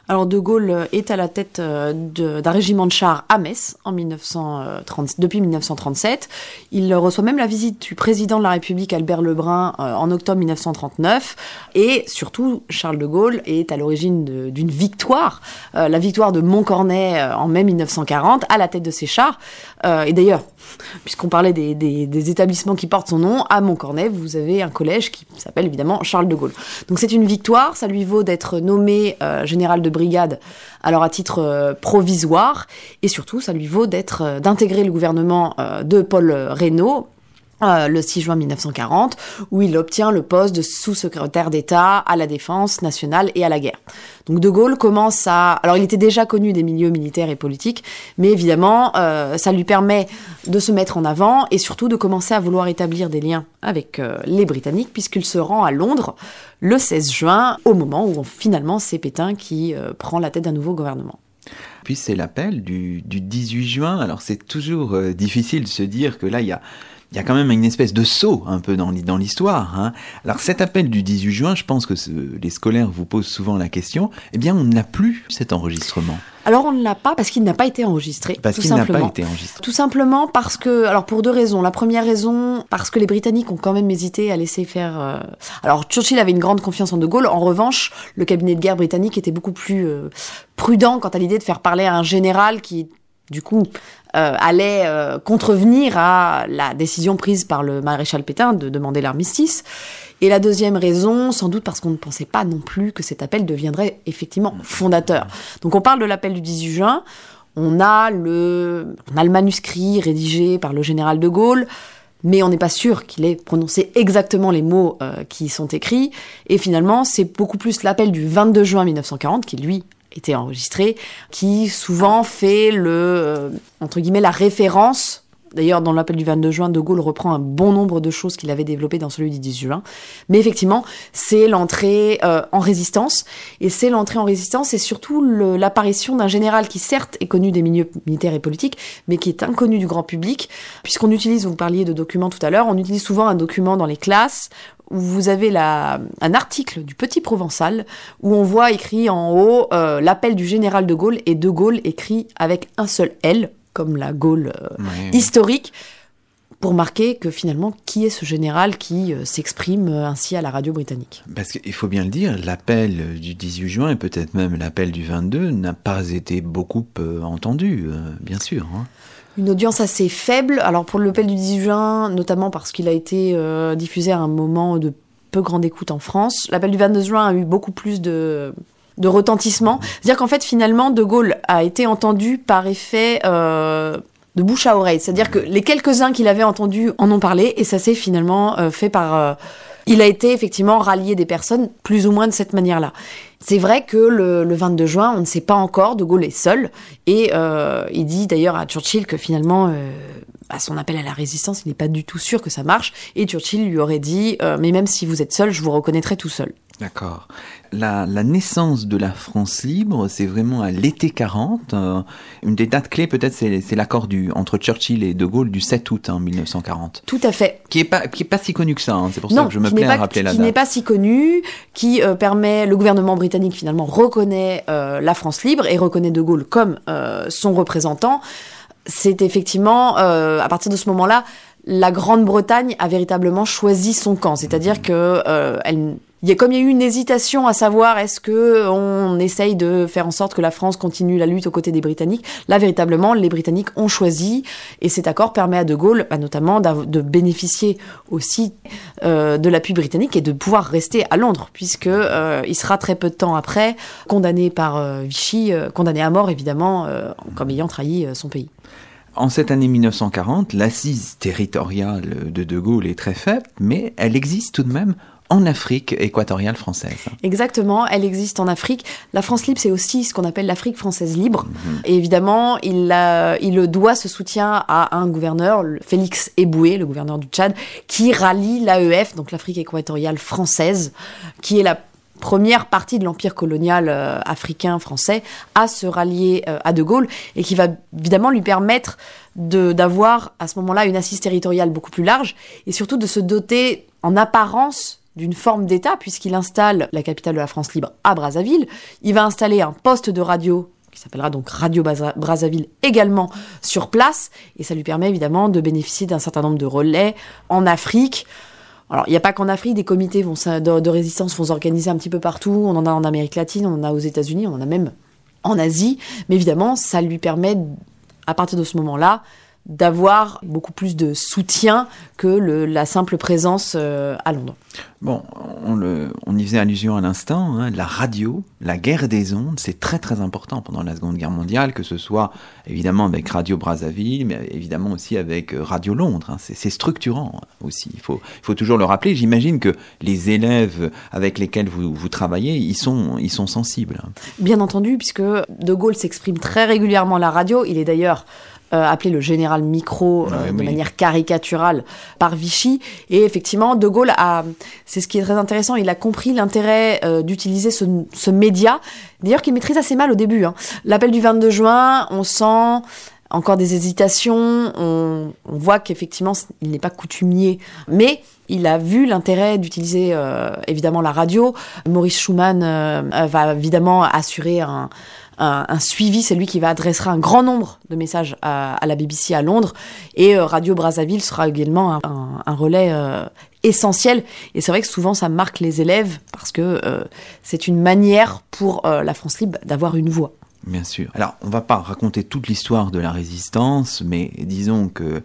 Alors De Gaulle est à la tête euh, d'un régiment de chars à Metz en 1930, depuis 1937. Il reçoit même la visite du président de la République Albert Lebrun euh, en octobre 1939. Et surtout, Charles de Gaulle est à l'origine d'une victoire, euh, la victoire de Montcornet en mai 1940 à la tête de ses chars. et d'ailleurs, [LAUGHS] puisqu'on parlait des, établissements qui portent son nom, à Montcornet, vous avez un collège qui s'appelle évidemment Charles de Gaulle. Donc c'est une victoire, ça lui vaut d'être nommé général de alors à titre euh, provisoire, et surtout ça lui vaut d'être euh, d'intégrer le gouvernement euh, de Paul Reynaud le 6 juin 1940, où il obtient le poste de sous-secrétaire d'État à la défense nationale et à la guerre. Donc De Gaulle commence à... Alors il était déjà connu des milieux militaires et politiques, mais évidemment, ça lui permet de se mettre en avant et surtout de commencer à vouloir établir des liens avec les Britanniques, puisqu'il se rend à Londres le 16 juin, au moment où finalement c'est Pétain qui euh, prend la tête d'un nouveau gouvernement. Puis c'est l'appel du, 18 juin. Alors c'est toujours euh, difficile de se dire que là il y a il y a quand même une espèce de saut un peu dans, dans l'histoire. Hein. Alors cet appel du 18 juin, je pense que les scolaires vous posent souvent la question, eh bien on n'a plus cet enregistrement. Alors on ne l'a pas parce qu'il n'a pas été enregistré. Parce qu'il n'a pas été enregistré. Tout simplement parce que, alors pour deux raisons. La première raison, parce que les Britanniques ont quand même hésité à laisser faire. Euh, alors Churchill avait une grande confiance en De Gaulle. En revanche, le cabinet de guerre britannique était beaucoup plus euh, prudent quant à l'idée de faire parler à un général qui du coup, euh, allait euh, contrevenir à la décision prise par le maréchal Pétain de demander l'armistice. Et la deuxième raison, sans doute parce qu'on ne pensait pas non plus que cet appel deviendrait effectivement fondateur. Donc on parle de l'appel du 18 juin, on a le, on a le manuscrit rédigé par le général de Gaulle, mais on n'est pas sûr qu'il ait prononcé exactement les mots euh, qui y sont écrits. Et finalement, c'est beaucoup plus l'appel du 22 juin 1940 qui, lui, été enregistré, qui souvent fait le, euh, entre guillemets, la référence. D'ailleurs, dans l'appel du 22 juin, De Gaulle reprend un bon nombre de choses qu'il avait développées dans celui du 18 juin. Mais effectivement, c'est l'entrée euh, en résistance. Et c'est l'entrée en résistance et surtout l'apparition d'un général qui, certes, est connu des milieux militaires et politiques, mais qui est inconnu du grand public. Puisqu'on utilise, vous parliez de documents tout à l'heure, on utilise souvent un document dans les classes où vous avez un article du Petit Provençal où on voit écrit en haut euh, l'appel du général de Gaulle et de Gaulle écrit avec un seul L, comme la Gaule euh, historique, pour marquer que finalement, qui est ce général qui euh, s'exprime ainsi à la radio britannique Parce qu'il faut bien le dire, l'appel du 18 juin et peut-être même l'appel du 22 n'a pas été beaucoup entendu, bien sûr. Hein une audience assez faible. Alors pour Pelle du 18 juin, notamment parce qu'il a été euh, diffusé à un moment de peu grande écoute en France. L'appel du 22 juin a eu beaucoup plus de, de retentissement. C'est-à-dire qu'en fait, finalement, De Gaulle a été entendu par effet euh, de bouche à oreille. C'est-à-dire que les quelques-uns qu'il avait entendus en ont parlé, et ça s'est finalement euh, fait par il a été effectivement rallié des personnes plus ou moins de cette manière-là. C'est vrai que le, 22 juin, on ne sait pas encore, De Gaulle est seul, et euh, il dit d'ailleurs à Churchill que finalement, euh, à son appel à la résistance, il n'est pas du tout sûr que ça marche, et Churchill lui aurait dit, euh, mais même si vous êtes seul, je vous reconnaîtrai tout seul. D'accord. La, naissance de la France libre, c'est vraiment à l'été 40. Euh, une des dates clés, peut-être, c'est l'accord entre Churchill et De Gaulle du 7 août 1940. Hein, Tout à fait. Qui n'est pas, qui est pas si connu que ça. Hein. C'est pour ça que je me plais à rappeler la date. Qui n'est pas si connu, qui euh, permet, le gouvernement britannique finalement reconnaît euh, la France libre et reconnaît De Gaulle comme son représentant. c'est effectivement, à partir de ce moment-là, la Grande-Bretagne a véritablement choisi son camp. C'est-à-dire que elle il y a comme il y a eu une hésitation à savoir est-ce que on essaye de faire en sorte que la France continue la lutte aux côtés des Britanniques? Là, véritablement, les Britanniques ont choisi et cet accord permet à De Gaulle, bah, notamment, de bénéficier aussi euh, de l'appui britannique et de pouvoir rester à Londres, puisque euh, il sera très peu de temps après condamné par euh, Vichy, condamné à mort évidemment, comme ayant trahi son pays. En cette année 1940, l'assise territoriale de De Gaulle est très faible, mais elle existe tout de même en Afrique équatoriale française. Exactement, elle existe en Afrique. La France libre, c'est aussi ce qu'on appelle l'Afrique française libre. Mhm. Et évidemment, il, il doit ce soutien à un gouverneur, Félix Eboué, le gouverneur du Tchad, qui rallie l'AEF, donc l'Afrique équatoriale française, qui est la première partie de l'empire colonial euh, africain français à se rallier euh, à De Gaulle et qui va évidemment lui permettre d'avoir à ce moment-là une assise territoriale beaucoup plus large et surtout de se doter en apparence d'une forme d'État, puisqu'il installe la capitale de la France libre à Brazzaville. Il va installer un poste de radio qui s'appellera donc Radio Brazzaville également sur place, et ça lui permet évidemment de bénéficier d'un certain nombre de relais en Afrique. Alors, il n'y a pas qu'en Afrique, des comités vont, de, de, résistance vont s'organiser un petit peu partout. On en a en Amérique latine, on en a aux États-Unis, on en a même en Asie. Mais évidemment, ça lui permet, à partir de ce moment-là, d'avoir beaucoup plus de soutien que la simple présence euh, à Londres. Bon, on, le, on y faisait allusion à l'instant, hein, la radio, la guerre des ondes, c'est très très important pendant la Seconde Guerre mondiale, que ce soit évidemment avec Radio Brazzaville, mais évidemment aussi avec euh, Radio Londres. Hein. c'est structurant aussi, il faut, toujours le rappeler. J'imagine que les élèves avec lesquels vous, vous travaillez, ils sont, ils sont sensibles. Bien entendu, puisque De Gaulle s'exprime très régulièrement à la radio, il est d'ailleurs euh, appelé le général Micro euh, de manière caricaturale par Vichy. Et effectivement, De Gaulle a, c'est ce qui est très intéressant, il a compris l'intérêt euh, d'utiliser ce, ce, média, d'ailleurs qu'il maîtrise assez mal au début. Hein. L'appel du 22 juin, on sent encore des hésitations, on, on voit qu'effectivement, il n'est pas coutumier, mais il a vu l'intérêt d'utiliser évidemment la radio. Maurice Schumann va évidemment assurer un, un, suivi. C'est lui qui va adresser un grand nombre de messages à, la BBC à Londres. Et euh, Radio Brazzaville sera également un, relais euh, essentiel. Et c'est vrai que souvent ça marque les élèves parce que euh, c'est une manière pour la France libre d'avoir une voix. Bien sûr. Alors, on va pas raconter toute l'histoire de la résistance, mais disons que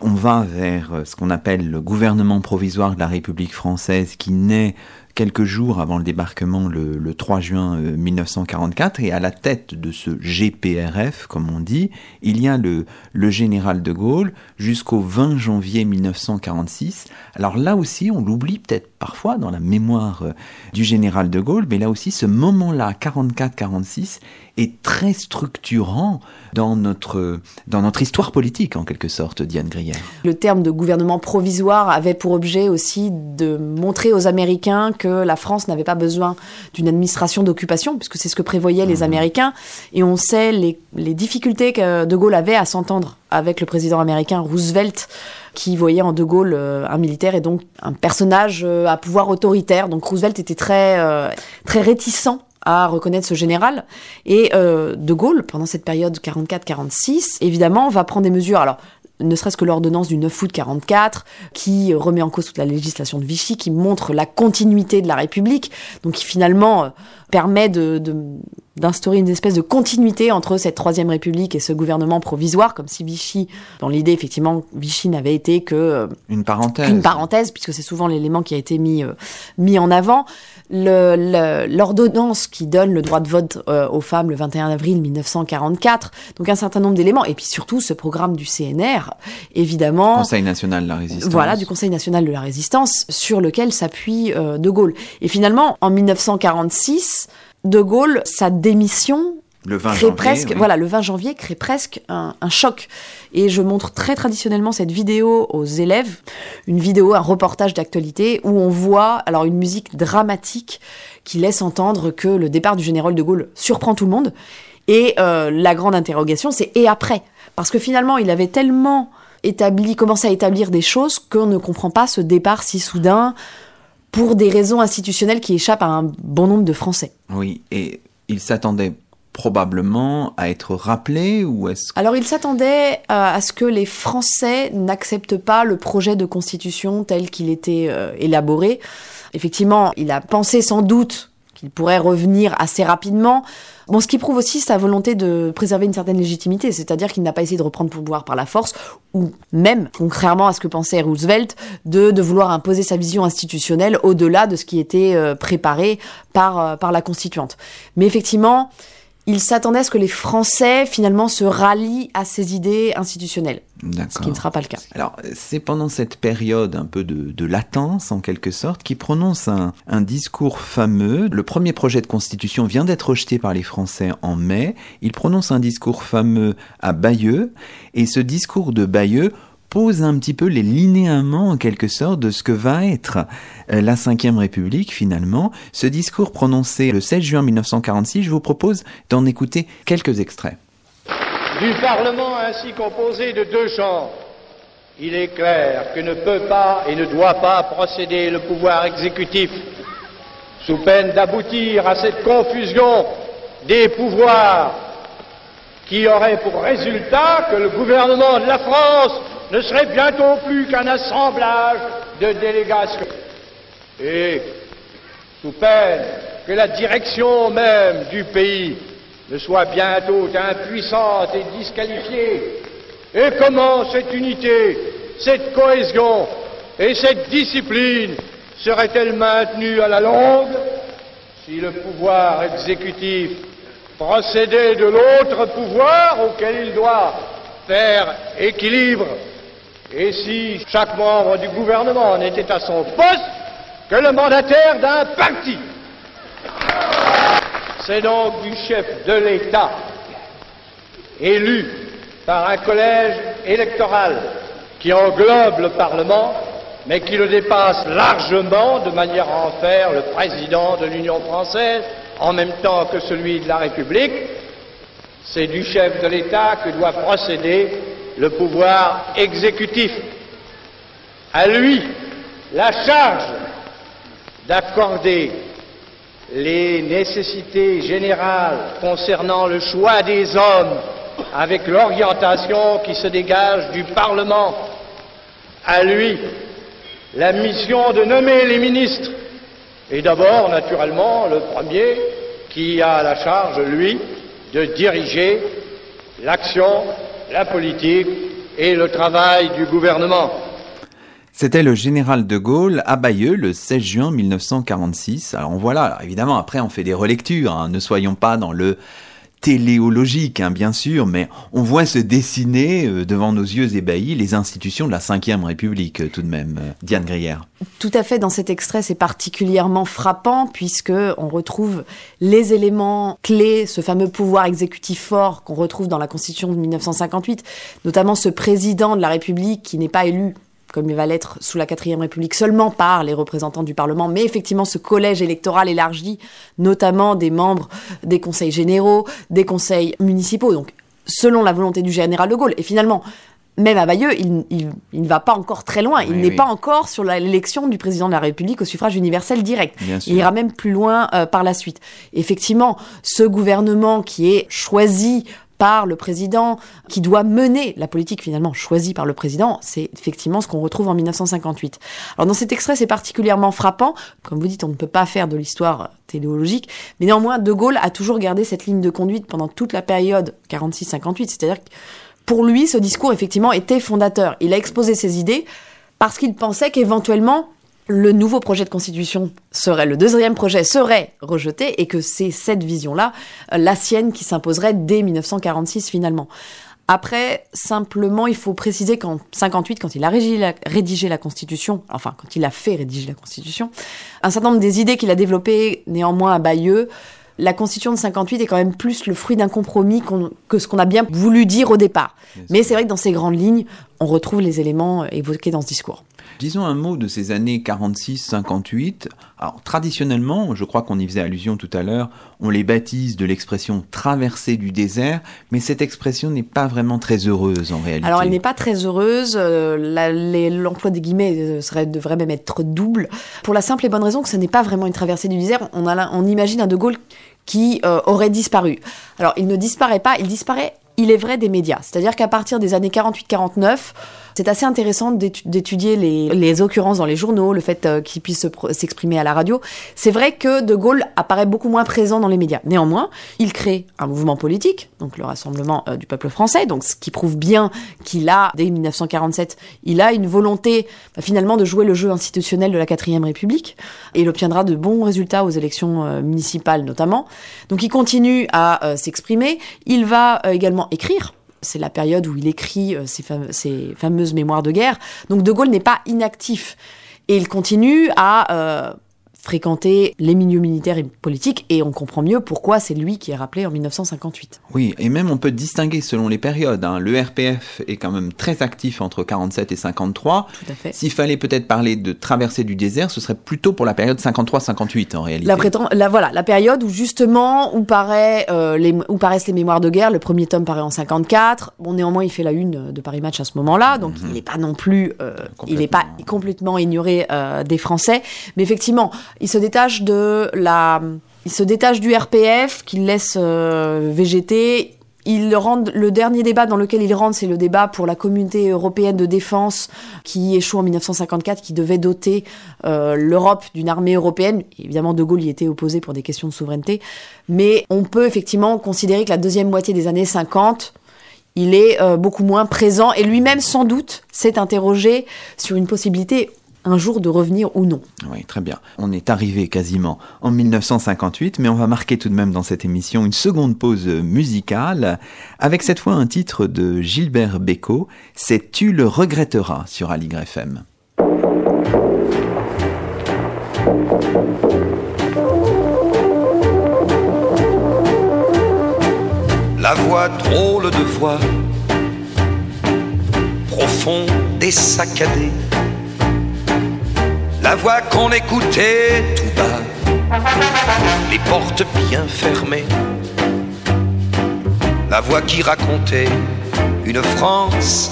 on va vers ce qu'on appelle le gouvernement provisoire de la République française qui naît quelques jours avant le débarquement le, 3 juin 1944 euh, et à la tête de ce GPRF, comme on dit, il y a le, le général de Gaulle jusqu'au 20 janvier 1946. Alors là aussi, on l'oublie peut-être parfois dans la mémoire euh, du général de Gaulle, mais là aussi, ce moment-là, 44-46, est très structurant dans notre, dans notre histoire politique, en quelque sorte, Diane Grière. Le terme de gouvernement provisoire avait pour objet aussi de montrer aux Américains que la France n'avait pas besoin d'une administration d'occupation, puisque c'est ce que prévoyaient les mmh. Américains. Et on sait les, les difficultés que De Gaulle avait à s'entendre avec le président américain Roosevelt qui voyait en De Gaulle euh, un militaire et donc un personnage euh, à pouvoir autoritaire. Donc Roosevelt était très, euh, très réticent à reconnaître ce général. Et De Gaulle, pendant cette période 44-46, évidemment, va prendre des mesures. Alors, ne serait-ce que l'ordonnance du 9 août 44, qui remet en cause toute la législation de Vichy, qui montre la continuité de la République, donc qui finalement permet de, d'instaurer une espèce de continuité entre cette troisième république et ce gouvernement provisoire, comme si Vichy, dans l'idée effectivement, Vichy n'avait été que euh, une parenthèse, une parenthèse, puisque c'est souvent l'élément qui a été mis euh, mis en avant. L'ordonnance qui donne le droit de vote euh, aux femmes le 21 avril 1944, donc un certain nombre d'éléments, et puis surtout ce programme du CNR, évidemment. Conseil national de la résistance. Voilà, du Conseil national de la résistance, sur lequel s'appuie De Gaulle. Et finalement, en 1946, de Gaulle, sa démission le 20 janvier, presque, voilà, le 20 janvier crée presque un, choc. Et je montre très traditionnellement cette vidéo aux élèves, une vidéo, un reportage d'actualité où on voit alors une musique dramatique qui laisse entendre que le départ du général de Gaulle surprend tout le monde. Et euh, la grande interrogation, c'est et après? Parce que finalement, il avait tellement établi, commencé à établir des choses qu'on ne comprend pas ce départ si soudain pour des raisons institutionnelles qui échappent à un bon nombre de Français. Oui, et il s'attendait probablement à être rappelé ou est-ce Alors il s'attendait à ce que les Français n'acceptent pas le projet de constitution tel qu'il était élaboré. Effectivement, il a pensé sans doute qu'il pourrait revenir assez rapidement. Bon, ce qui prouve aussi sa volonté de préserver une certaine légitimité, c'est-à-dire qu'il n'a pas essayé de reprendre le pouvoir par la force, ou même, contrairement à ce que pensait Roosevelt, de, de vouloir imposer sa vision institutionnelle au-delà de ce qui était euh, préparé par, euh, par la constituante. Mais effectivement, il s'attendait à ce que les Français finalement se rallient à ces idées institutionnelles. Ce qui ne sera pas le cas. Alors, c'est pendant cette période un peu de, latence, en quelque sorte, qu'il prononce un, un, discours fameux. Le premier projet de constitution vient d'être rejeté par les Français en mai. Il prononce un discours fameux à Bayeux. Et ce discours de Bayeux pose un petit peu les linéaments en quelque sorte de ce que va être euh, la Ve République finalement. Ce discours prononcé le 16 juin 1946, je vous propose d'en écouter quelques extraits. Du Parlement ainsi composé de deux chambres, il est clair que ne peut pas et ne doit pas procéder le pouvoir exécutif sous peine d'aboutir à cette confusion des pouvoirs qui aurait pour résultat que le gouvernement de la France ne serait bientôt plus qu'un assemblage de délégations. Et, sous peine que la direction même du pays ne soit bientôt impuissante et disqualifiée, et comment cette unité, cette cohésion et cette discipline seraient-elles maintenues à la longue si le pouvoir exécutif procédait de l'autre pouvoir auquel il doit faire équilibre et si chaque membre du gouvernement n'était à son poste que le mandataire d'un parti C'est donc du chef de l'État, élu par un collège électoral qui englobe le Parlement, mais qui le dépasse largement de manière à en faire le président de l'Union française en même temps que celui de la République. C'est du chef de l'État que doit procéder le pouvoir exécutif. À lui la charge d'accorder les nécessités générales concernant le choix des hommes avec l'orientation qui se dégage du Parlement. À lui la mission de nommer les ministres. Et d'abord, naturellement, le premier qui a la charge, lui, de diriger l'action la politique et le travail du gouvernement. C'était le général de Gaulle à Bayeux le 16 juin 1946. Alors voilà, évidemment après on fait des relectures, hein. ne soyons pas dans le téléologique, hein, bien sûr, mais on voit se dessiner euh, devant nos yeux ébahis les institutions de la Ve République, euh, tout de même, euh, Diane Grière. Tout à fait, dans cet extrait, c'est particulièrement frappant puisque on retrouve les éléments clés, ce fameux pouvoir exécutif fort qu'on retrouve dans la Constitution de 1958, notamment ce président de la République qui n'est pas élu comme il va l'être sous la quatrième République, seulement par les représentants du Parlement, mais effectivement ce collège électoral élargi, notamment des membres des conseils généraux, des conseils municipaux, donc selon la volonté du général de Gaulle. Et finalement, même à Bayeux, il, ne va pas encore très loin. il n'est pas encore sur l'élection du président de la République au suffrage universel direct. Il ira même plus loin euh, par la suite. Effectivement, ce gouvernement qui est choisi par le président, qui doit mener la politique finalement choisie par le président, c'est effectivement ce qu'on retrouve en 1958. Alors dans cet extrait, c'est particulièrement frappant. Comme vous dites, on ne peut pas faire de l'histoire téléologique, mais néanmoins, De Gaulle a toujours gardé cette ligne de conduite pendant toute la période 46-58, c'est-à-dire que pour lui, ce discours effectivement était fondateur. Il a exposé ses idées parce qu'il pensait qu'éventuellement, le nouveau projet de constitution serait, le deuxième projet serait rejeté et que c'est cette vision-là, euh, la sienne, qui s'imposerait dès 1946 finalement. Après, simplement, il faut préciser qu'en 58, quand il a rédigé la, Constitution, enfin, quand il a fait rédiger la Constitution, un certain nombre des idées qu'il a développées néanmoins à Bayeux, la Constitution de 58 est quand même plus le fruit d'un compromis que ce qu'on a bien voulu dire au départ. Mais c'est vrai que dans ces grandes lignes, on retrouve les éléments évoqués dans ce discours. Disons un mot de ces années 46-58. Alors traditionnellement, je crois qu'on y faisait allusion tout à l'heure, on les baptise de l'expression traversée du désert, mais cette expression n'est pas vraiment très heureuse en réalité. Alors elle n'est pas très heureuse, euh, l'emploi des guillemets euh, serait, devrait même être double, pour la simple et bonne raison que ce n'est pas vraiment une traversée du désert. On, a, on imagine un De Gaulle qui euh, aurait disparu. Alors, il ne disparaît pas, il disparaît, il est vrai, des médias. C'est-à-dire qu'à partir des années 48-49, c'est assez intéressant d'étudier les, occurrences dans les journaux, le fait euh, qu'ils puissent s'exprimer à la radio. C'est vrai que De Gaulle apparaît beaucoup moins présent dans les médias. Néanmoins, il crée un mouvement politique, donc le Rassemblement euh, du peuple français, donc ce qui prouve bien qu'il a, dès 1947, il a une volonté bah, finalement de jouer le jeu institutionnel de la 4ème République, et il obtiendra de bons résultats aux élections euh, municipales notamment. Donc il continue à s'exprimer, il va également écrire c'est la période où il écrit euh, ses, fameuses mémoires de guerre. Donc De Gaulle n'est pas inactif. Et il continue à euh, fréquenter les milieux militaires et politiques et on comprend mieux pourquoi c'est lui qui est rappelé en 1958. Oui, et même on peut distinguer selon les périodes. Hein. Le RPF est quand même très actif entre 47 et 53. Tout à fait. S'il fallait peut-être parler de traversée du désert, ce serait plutôt pour la période 53-58 en réalité. La, la, voilà, la période où justement où, paraît, euh, les, où paraissent les mémoires de guerre. Le premier tome paraît en 54. Bon, néanmoins, il fait la une de Paris Match à ce moment-là, donc mhm. il n'est pas non plus, euh, il n'est pas complètement ignoré euh, des Français. Mais effectivement, il se détache de la, il se détache du RPF qu'il laisse euh, végéter. Il rend, le dernier débat dans lequel il rentre, c'est le débat pour la communauté européenne de défense qui échoue en 1954, qui devait doter euh, l'Europe d'une armée européenne. Évidemment, De Gaulle y était opposé pour des questions de souveraineté. Mais on peut effectivement considérer que la deuxième moitié des années 50, il est euh, beaucoup moins présent et lui-même, sans doute, s'est interrogé sur une possibilité un jour de revenir ou non. Oui, très bien. On est arrivé quasiment en 1958, mais on va marquer tout de même dans cette émission une seconde pause musicale, avec cette fois un titre de Gilbert Bécaud, c'est Tu le regretteras sur Aligre FM. La voix drôle de voix, profonde et saccadée la voix qu'on écoutait tout bas, les portes bien fermées, la voix qui racontait une France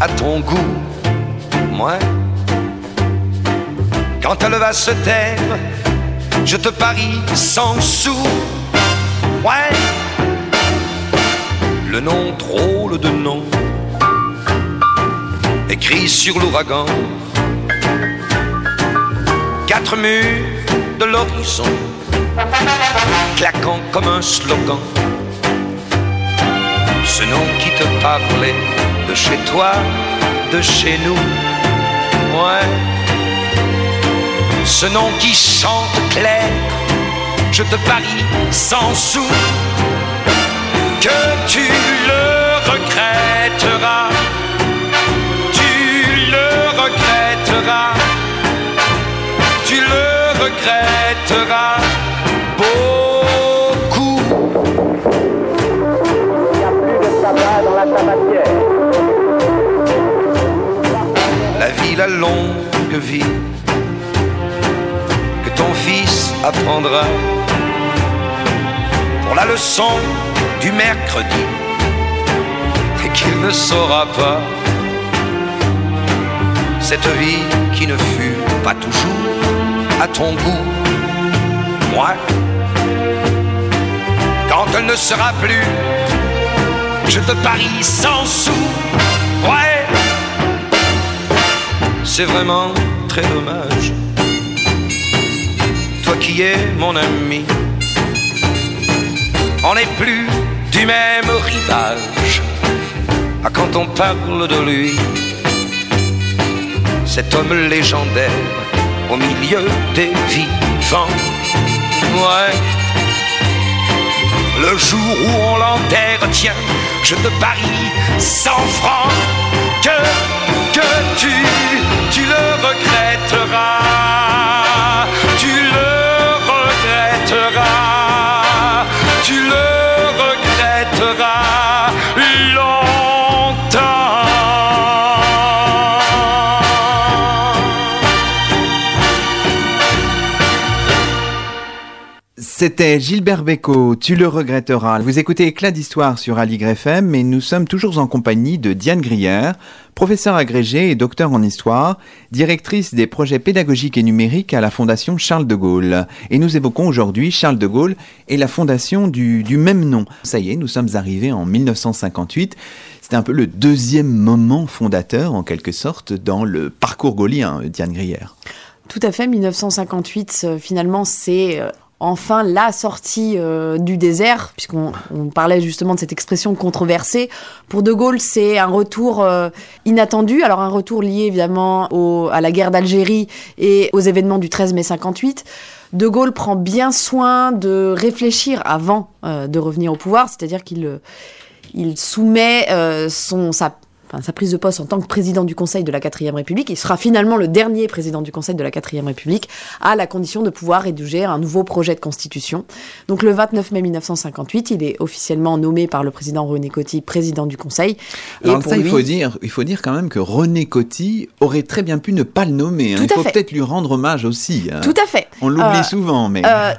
à ton goût, moi. Quand elle va se taire, je te parie sans sous, ouais. Le nom drôle de nom, écrit sur l'ouragan quatre murs de l'horizon, claquant comme un slogan. Ce nom qui te parlait de chez toi, de chez nous, ouais. Ce nom qui chante clair, je te parie sans sou, que tu le regretteras, tu le regretteras regretteras beaucoup. Il n'y a plus de tabac dans la tabatière. La vie, la longue vie que ton fils apprendra pour la leçon du mercredi et qu'il ne saura pas cette vie qui ne fut pas toujours à ton goût. Moi, quand elle ne sera plus, je te parie sans sous. Ouais, c'est vraiment très dommage. Toi qui es mon ami, on n'est plus du même rivage. Ah, quand on parle de lui, cet homme légendaire au milieu des vivants. Ouais. Le jour où on l'enterre, tiens, je te parie cent francs que, que tu, tu le regretteras. C'était Gilbert Bécaud, tu le regretteras. Vous écoutez Éclat d'Histoire sur Aligre FM, mais nous sommes toujours en compagnie de Diane Grière, professeure agrégée et docteur en histoire, directrice des projets pédagogiques et numériques à la Fondation Charles de Gaulle. Et nous évoquons aujourd'hui Charles de Gaulle et la fondation du, même nom. Ça y est, nous sommes arrivés en 1958. C'était un peu le deuxième moment fondateur, en quelque sorte, dans le parcours gaulien, Diane Grière. Tout à fait, 1958, euh, finalement, c'est euh, enfin la sortie euh, du désert, puisqu'on on parlait justement de cette expression controversée. Pour De Gaulle, c'est un retour euh, inattendu, alors un retour lié évidemment à la guerre d'Algérie et aux événements du 13 mai 58. De Gaulle prend bien soin de réfléchir avant euh, de revenir au pouvoir, c'est-à-dire qu'il il soumet son, sa enfin, sa prise de poste en tant que président du Conseil de la 4ème République, il sera finalement le dernier président du Conseil de la 4ème République, à la condition de pouvoir rédiger un nouveau projet de constitution. Donc le 29 mai 1958, il est officiellement nommé par le président René Coty président du Conseil. Alors et pour ça, il faut dire, il faut dire quand même que René Coty aurait très bien pu ne pas le nommer. hein. Il faut peut-être lui rendre hommage aussi. hein. Tout à fait. On l'oublie Euh, souvent, mais Euh,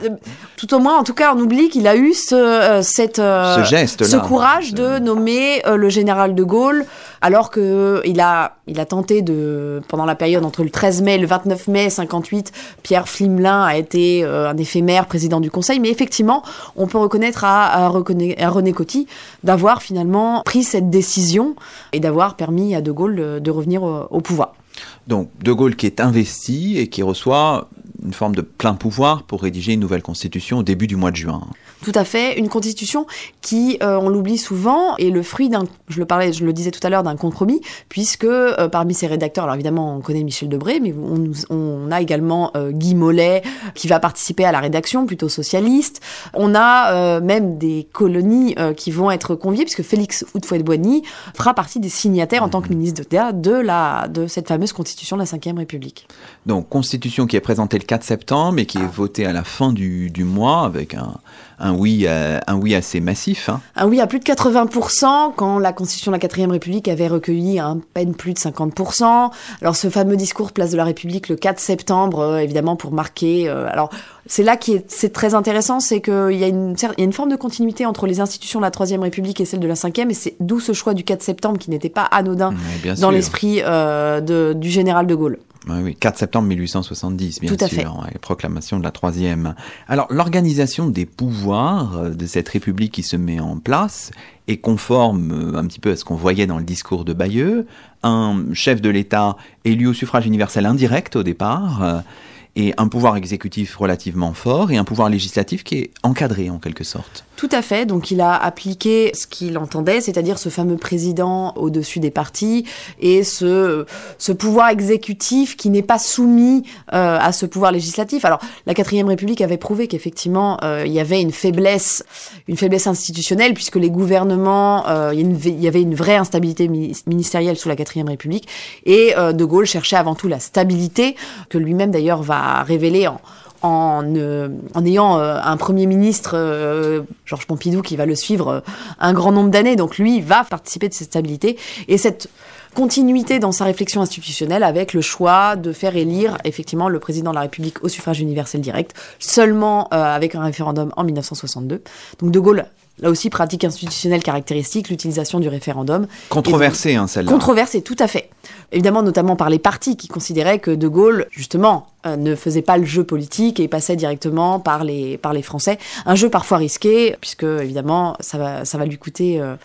tout au moins, en tout cas, on oublie qu'il a eu ce, euh, cette, euh, Ce courage de nommer le général de Gaulle, alors que il a, il a tenté de, pendant la période entre le 13 mai et le 29 mai 58, Pierre Flimelin a été euh, un éphémère président du Conseil, mais effectivement, on peut reconnaître à, à, René Coty d'avoir finalement pris cette décision et d'avoir permis à de Gaulle de, revenir au pouvoir. donc De Gaulle qui est investi et qui reçoit une forme de plein pouvoir pour rédiger une nouvelle constitution au début du mois de juin. Tout à fait, une constitution qui, euh, on l'oublie souvent, est le fruit d'un, je le parlais, je le disais tout à l'heure, d'un compromis, puisque euh, parmi ses rédacteurs, alors évidemment on connaît Michel Debré, mais on, a également euh, Guy Mollet qui va participer à la rédaction, plutôt socialiste. On a même des colonies qui vont être conviées, puisque Félix Houphouët-Boigny fera partie des signataires en tant que ministre d'État de la de cette fameuse constitution de la Ve République. Donc constitution qui est présentée le 4 septembre et qui est votée à la fin du, du mois avec un, un, oui, euh, un oui assez massif. hein. Ah oui, à plus de 80%, quand la Constitution de la 4ème République avait recueilli à peine plus de 50%. Alors ce fameux discours Place de la République le 4 septembre, euh, évidemment pour marquer... euh, alors c'est là qui est, c'est très intéressant, c'est qu'il y, a une il y a une forme de continuité entre les institutions de la 3ème République et celle de la 5ème, et c'est d'où ce choix du 4 septembre qui n'était pas anodin dans l'esprit du général de Gaulle. Ouais, oui, 4 septembre 1870, bien Tout à sûr, fait. ouais, proclamation de la troisième. Alors, l'organisation des pouvoirs euh, de cette république qui se met en place est conforme euh, un petit peu à ce qu'on voyait dans le discours de Bayeux. Un chef de l'État élu au suffrage universel indirect au départ, euh, et un pouvoir exécutif relativement fort, et un pouvoir législatif qui est encadré en quelque sorte. Tout à fait. Donc, il a appliqué ce qu'il entendait, c'est-à-dire ce fameux président au-dessus des partis et ce, pouvoir exécutif qui n'est pas soumis euh, à ce pouvoir législatif. Alors, la quatrième République avait prouvé qu'effectivement, euh, il y avait une faiblesse, une faiblesse institutionnelle puisque les gouvernements, euh, il y avait une vraie instabilité mi- ministérielle sous la quatrième République et De Gaulle cherchait avant tout la stabilité que lui-même d'ailleurs va révéler en euh, ayant euh, un Premier ministre, euh, Georges Pompidou, qui va le suivre un grand nombre d'années. Donc lui va participer de cette stabilité et cette continuité dans sa réflexion institutionnelle avec le choix de faire élire effectivement le président de la République au suffrage universel direct, seulement avec un référendum en 1962. Donc De Gaulle, là aussi, pratique institutionnelle caractéristique, l'utilisation du référendum. Controversée, hein, celle-là. Controversé, tout à fait. Évidemment, notamment par les partis qui considéraient que De Gaulle, justement, euh, ne faisait pas le jeu politique et passait directement par les, par les Français. Un jeu parfois risqué, puisque, évidemment, ça va, ça va lui coûter euh,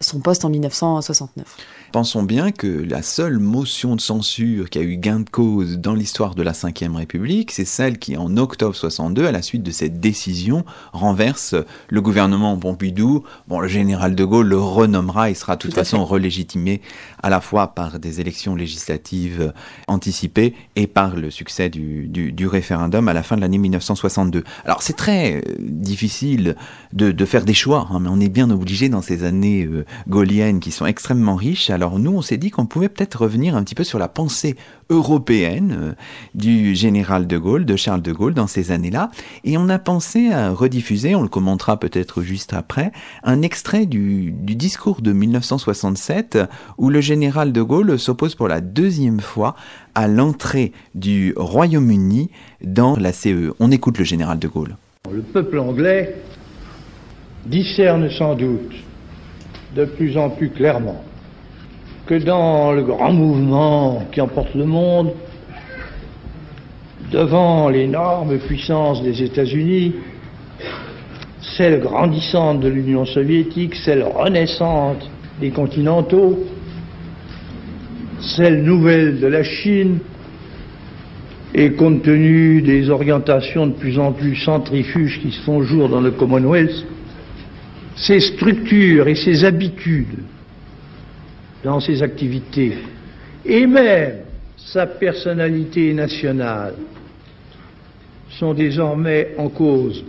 son poste en 1969. Pensons bien que la seule motion de censure qui a eu gain de cause dans l'histoire de la Ve République, c'est celle qui, en octobre 62, à la suite de cette décision, renverse le gouvernement Pompidou. Bon, le général de Gaulle le renommera, il sera de toute façon relégitimé à la fois par des élections législatives anticipées et par le succès du, du, du référendum à la fin de l'année 1962. Alors c'est très euh, difficile de, de faire des choix, hein, mais on est bien obligé dans ces années euh, gaulliennes qui sont extrêmement riches. Alors nous, on s'est dit qu'on pouvait peut-être revenir un petit peu sur la pensée européenne euh, du général de Gaulle, de Charles de Gaulle dans ces années-là, et on a pensé à rediffuser, on le commentera peut-être juste après, un extrait du, du discours de 1967 où le général de Gaulle s'oppose pour la deuxième fois à l'entrée du Royaume-Uni dans la CE. On écoute le général de Gaulle. Le peuple anglais discerne sans doute de plus en plus clairement que dans le grand mouvement qui emporte le monde, devant l'énorme puissance des États-Unis, celle grandissante de l'Union soviétique, celle renaissante des continentaux, celle nouvelle de la Chine, et compte tenu des orientations de plus en plus centrifuges qui se font jour dans le Commonwealth, ses structures et ses habitudes dans ses activités, et même sa personnalité nationale, sont désormais en cause.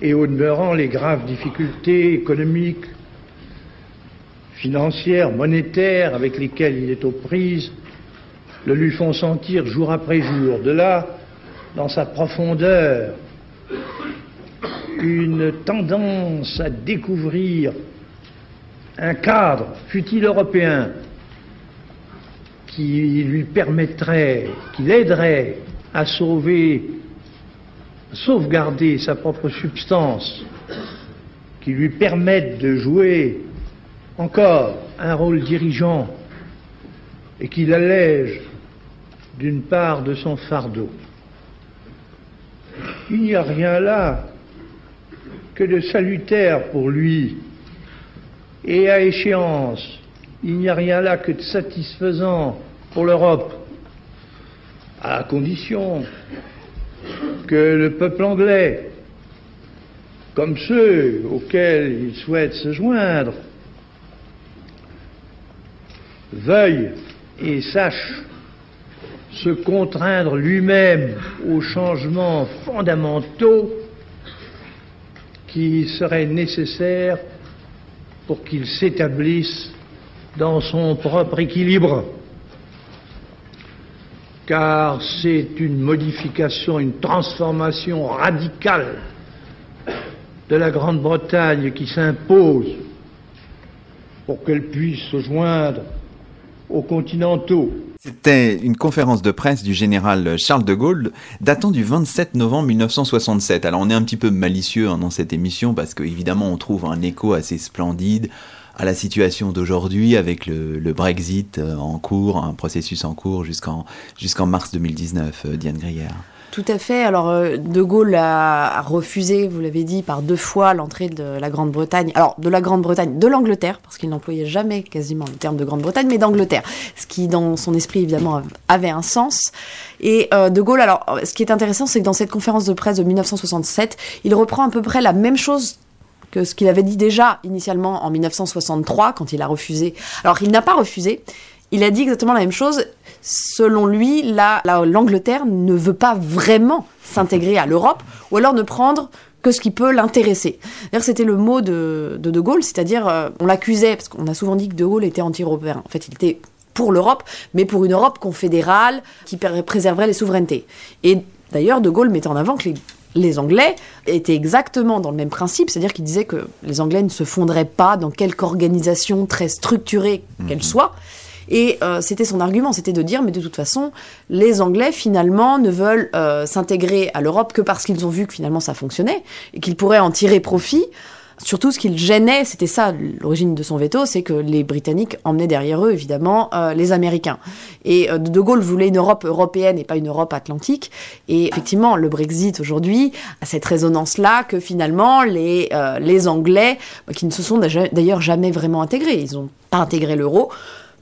Et au demeurant, les graves difficultés économiques, financières, monétaires avec lesquelles il est aux prises le lui font sentir jour après jour. De là, dans sa profondeur, une tendance à découvrir un cadre, fut-il européen, qui lui permettrait, qui l'aiderait à sauver, sauvegarder sa propre substance, qui lui permette de jouer encore un rôle dirigeant et qui l'allège d'une part de son fardeau. Il n'y a rien là que de salutaire pour lui, et à échéance, il n'y a rien là que de satisfaisant pour l'Europe, à condition que le peuple anglais, comme ceux auxquels il souhaite se joindre, veuille et sache se contraindre lui-même aux changements fondamentaux qui seraient nécessaires pour qu'il s'établisse dans son propre équilibre. Car c'est une modification, une transformation radicale de la Grande-Bretagne qui s'impose pour qu'elle puisse se joindre aux continentaux. C'était une conférence de presse du général Charles de Gaulle datant du 27 novembre 1967. Alors on est un petit peu malicieux hein, dans cette émission parce qu'évidemment on trouve un écho assez splendide à la situation d'aujourd'hui avec le, Brexit euh, en cours, un processus en cours jusqu'en mars 2019, euh, Diane Grière. Tout à fait. Alors, euh, De Gaulle a, refusé, vous l'avez dit, par deux fois l'entrée de la Grande-Bretagne. Alors, de la Grande-Bretagne, de l'Angleterre, parce qu'il n'employait jamais quasiment le terme de Grande-Bretagne, mais d'Angleterre. Ce qui, dans son esprit, évidemment, avait un sens. Et euh, De Gaulle, alors, ce qui est intéressant, c'est que dans cette conférence de presse de 1967, il reprend à peu près la même chose que ce qu'il avait dit déjà initialement en 1963 quand il a refusé. Alors il n'a pas refusé, il a dit exactement la même chose. Selon lui, l'Angleterre ne veut pas vraiment s'intégrer à l'Europe, ou alors ne prendre que ce qui peut l'intéresser. D'ailleurs, c'était le mot de De, Gaulle, c'est-à-dire, euh, on l'accusait, parce qu'on a souvent dit que De Gaulle était anti-européen. En fait, il était pour l'Europe, mais pour une Europe confédérale qui préserverait les souverainetés. Et d'ailleurs, De Gaulle mettait en avant que les, Anglais étaient exactement dans le même principe, c'est-à-dire qu'il disait que les Anglais ne se fondraient pas dans quelque organisation très structurée qu'elle mhm. soit, et euh, c'était son argument, c'était de dire, mais de toute façon, les Anglais, finalement, ne veulent euh, s'intégrer à l'Europe que parce qu'ils ont vu que finalement ça fonctionnait et qu'ils pourraient en tirer profit. Surtout, ce qui le gênait, c'était ça l'origine de son veto, c'est que les Britanniques emmenaient derrière eux, évidemment, euh, les Américains. Et De Gaulle voulait une Europe européenne et pas une Europe atlantique. Et effectivement, le Brexit aujourd'hui a cette résonance-là que finalement, les, les Anglais, qui ne se sont d'ailleurs jamais vraiment intégrés, ils n'ont pas intégré l'euro,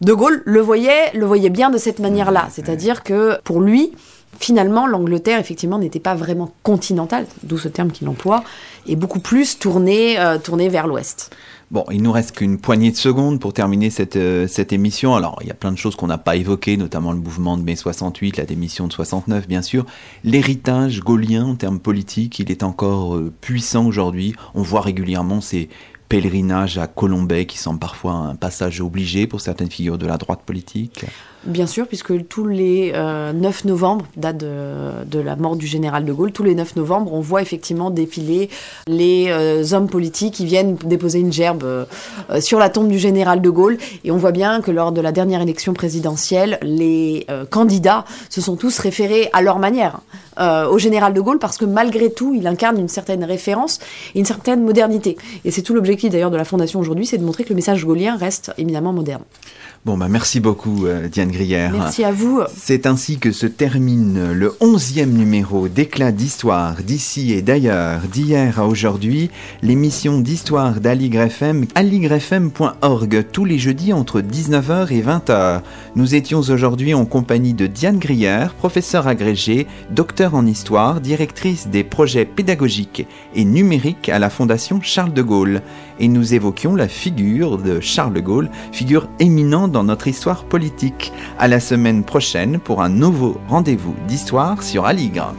de Gaulle le voyait, le voyait bien de cette manière-là. C'est-à-dire que pour lui, finalement, l'Angleterre, effectivement, n'était pas vraiment continentale, d'où ce terme qu'il emploie, et beaucoup plus tournée, euh, vers l'ouest. Bon, il nous reste qu'une poignée de secondes pour terminer cette, euh, cette émission. Alors, il y a plein de choses qu'on n'a pas évoquées, notamment le mouvement de mai 68, la démission de 69, bien sûr. L'héritage gaulien en termes politiques, il est encore euh, puissant aujourd'hui. On voit régulièrement ces pèlerinage à Colombay qui semble parfois un passage obligé pour certaines figures de la droite politique Bien sûr, puisque tous les 9 euh, novembre, date de, la mort du général de Gaulle, tous les 9 novembre, on voit effectivement défiler les euh, hommes politiques qui viennent déposer une gerbe euh, sur la tombe du général de Gaulle. Et on voit bien que lors de la dernière élection présidentielle, les candidats se sont tous référés à leur manière euh, au général de Gaulle parce que malgré tout, il incarne une certaine référence et une certaine modernité. Et c'est tout l'objectif d'ailleurs de la Fondation aujourd'hui, c'est de montrer que le message gaulien reste éminemment moderne. Bon, bah merci beaucoup, euh, Diane Grière. Merci à vous. C'est ainsi que se termine le onzième numéro d'éclat d'histoire d'ici et d'ailleurs, d'hier à aujourd'hui, l'émission d'histoire d'Aligre FM, aligrefm.org, tous les jeudis entre 19h et 20h. Nous étions aujourd'hui en compagnie de Diane Grière, professeure agrégée, docteur en histoire, directrice des projets pédagogiques et numériques à la Fondation Charles de Gaulle. Et nous évoquions la figure de Charles de Gaulle, figure éminente dans notre histoire politique. À la semaine prochaine pour un nouveau rendez-vous d'histoire sur Aligre.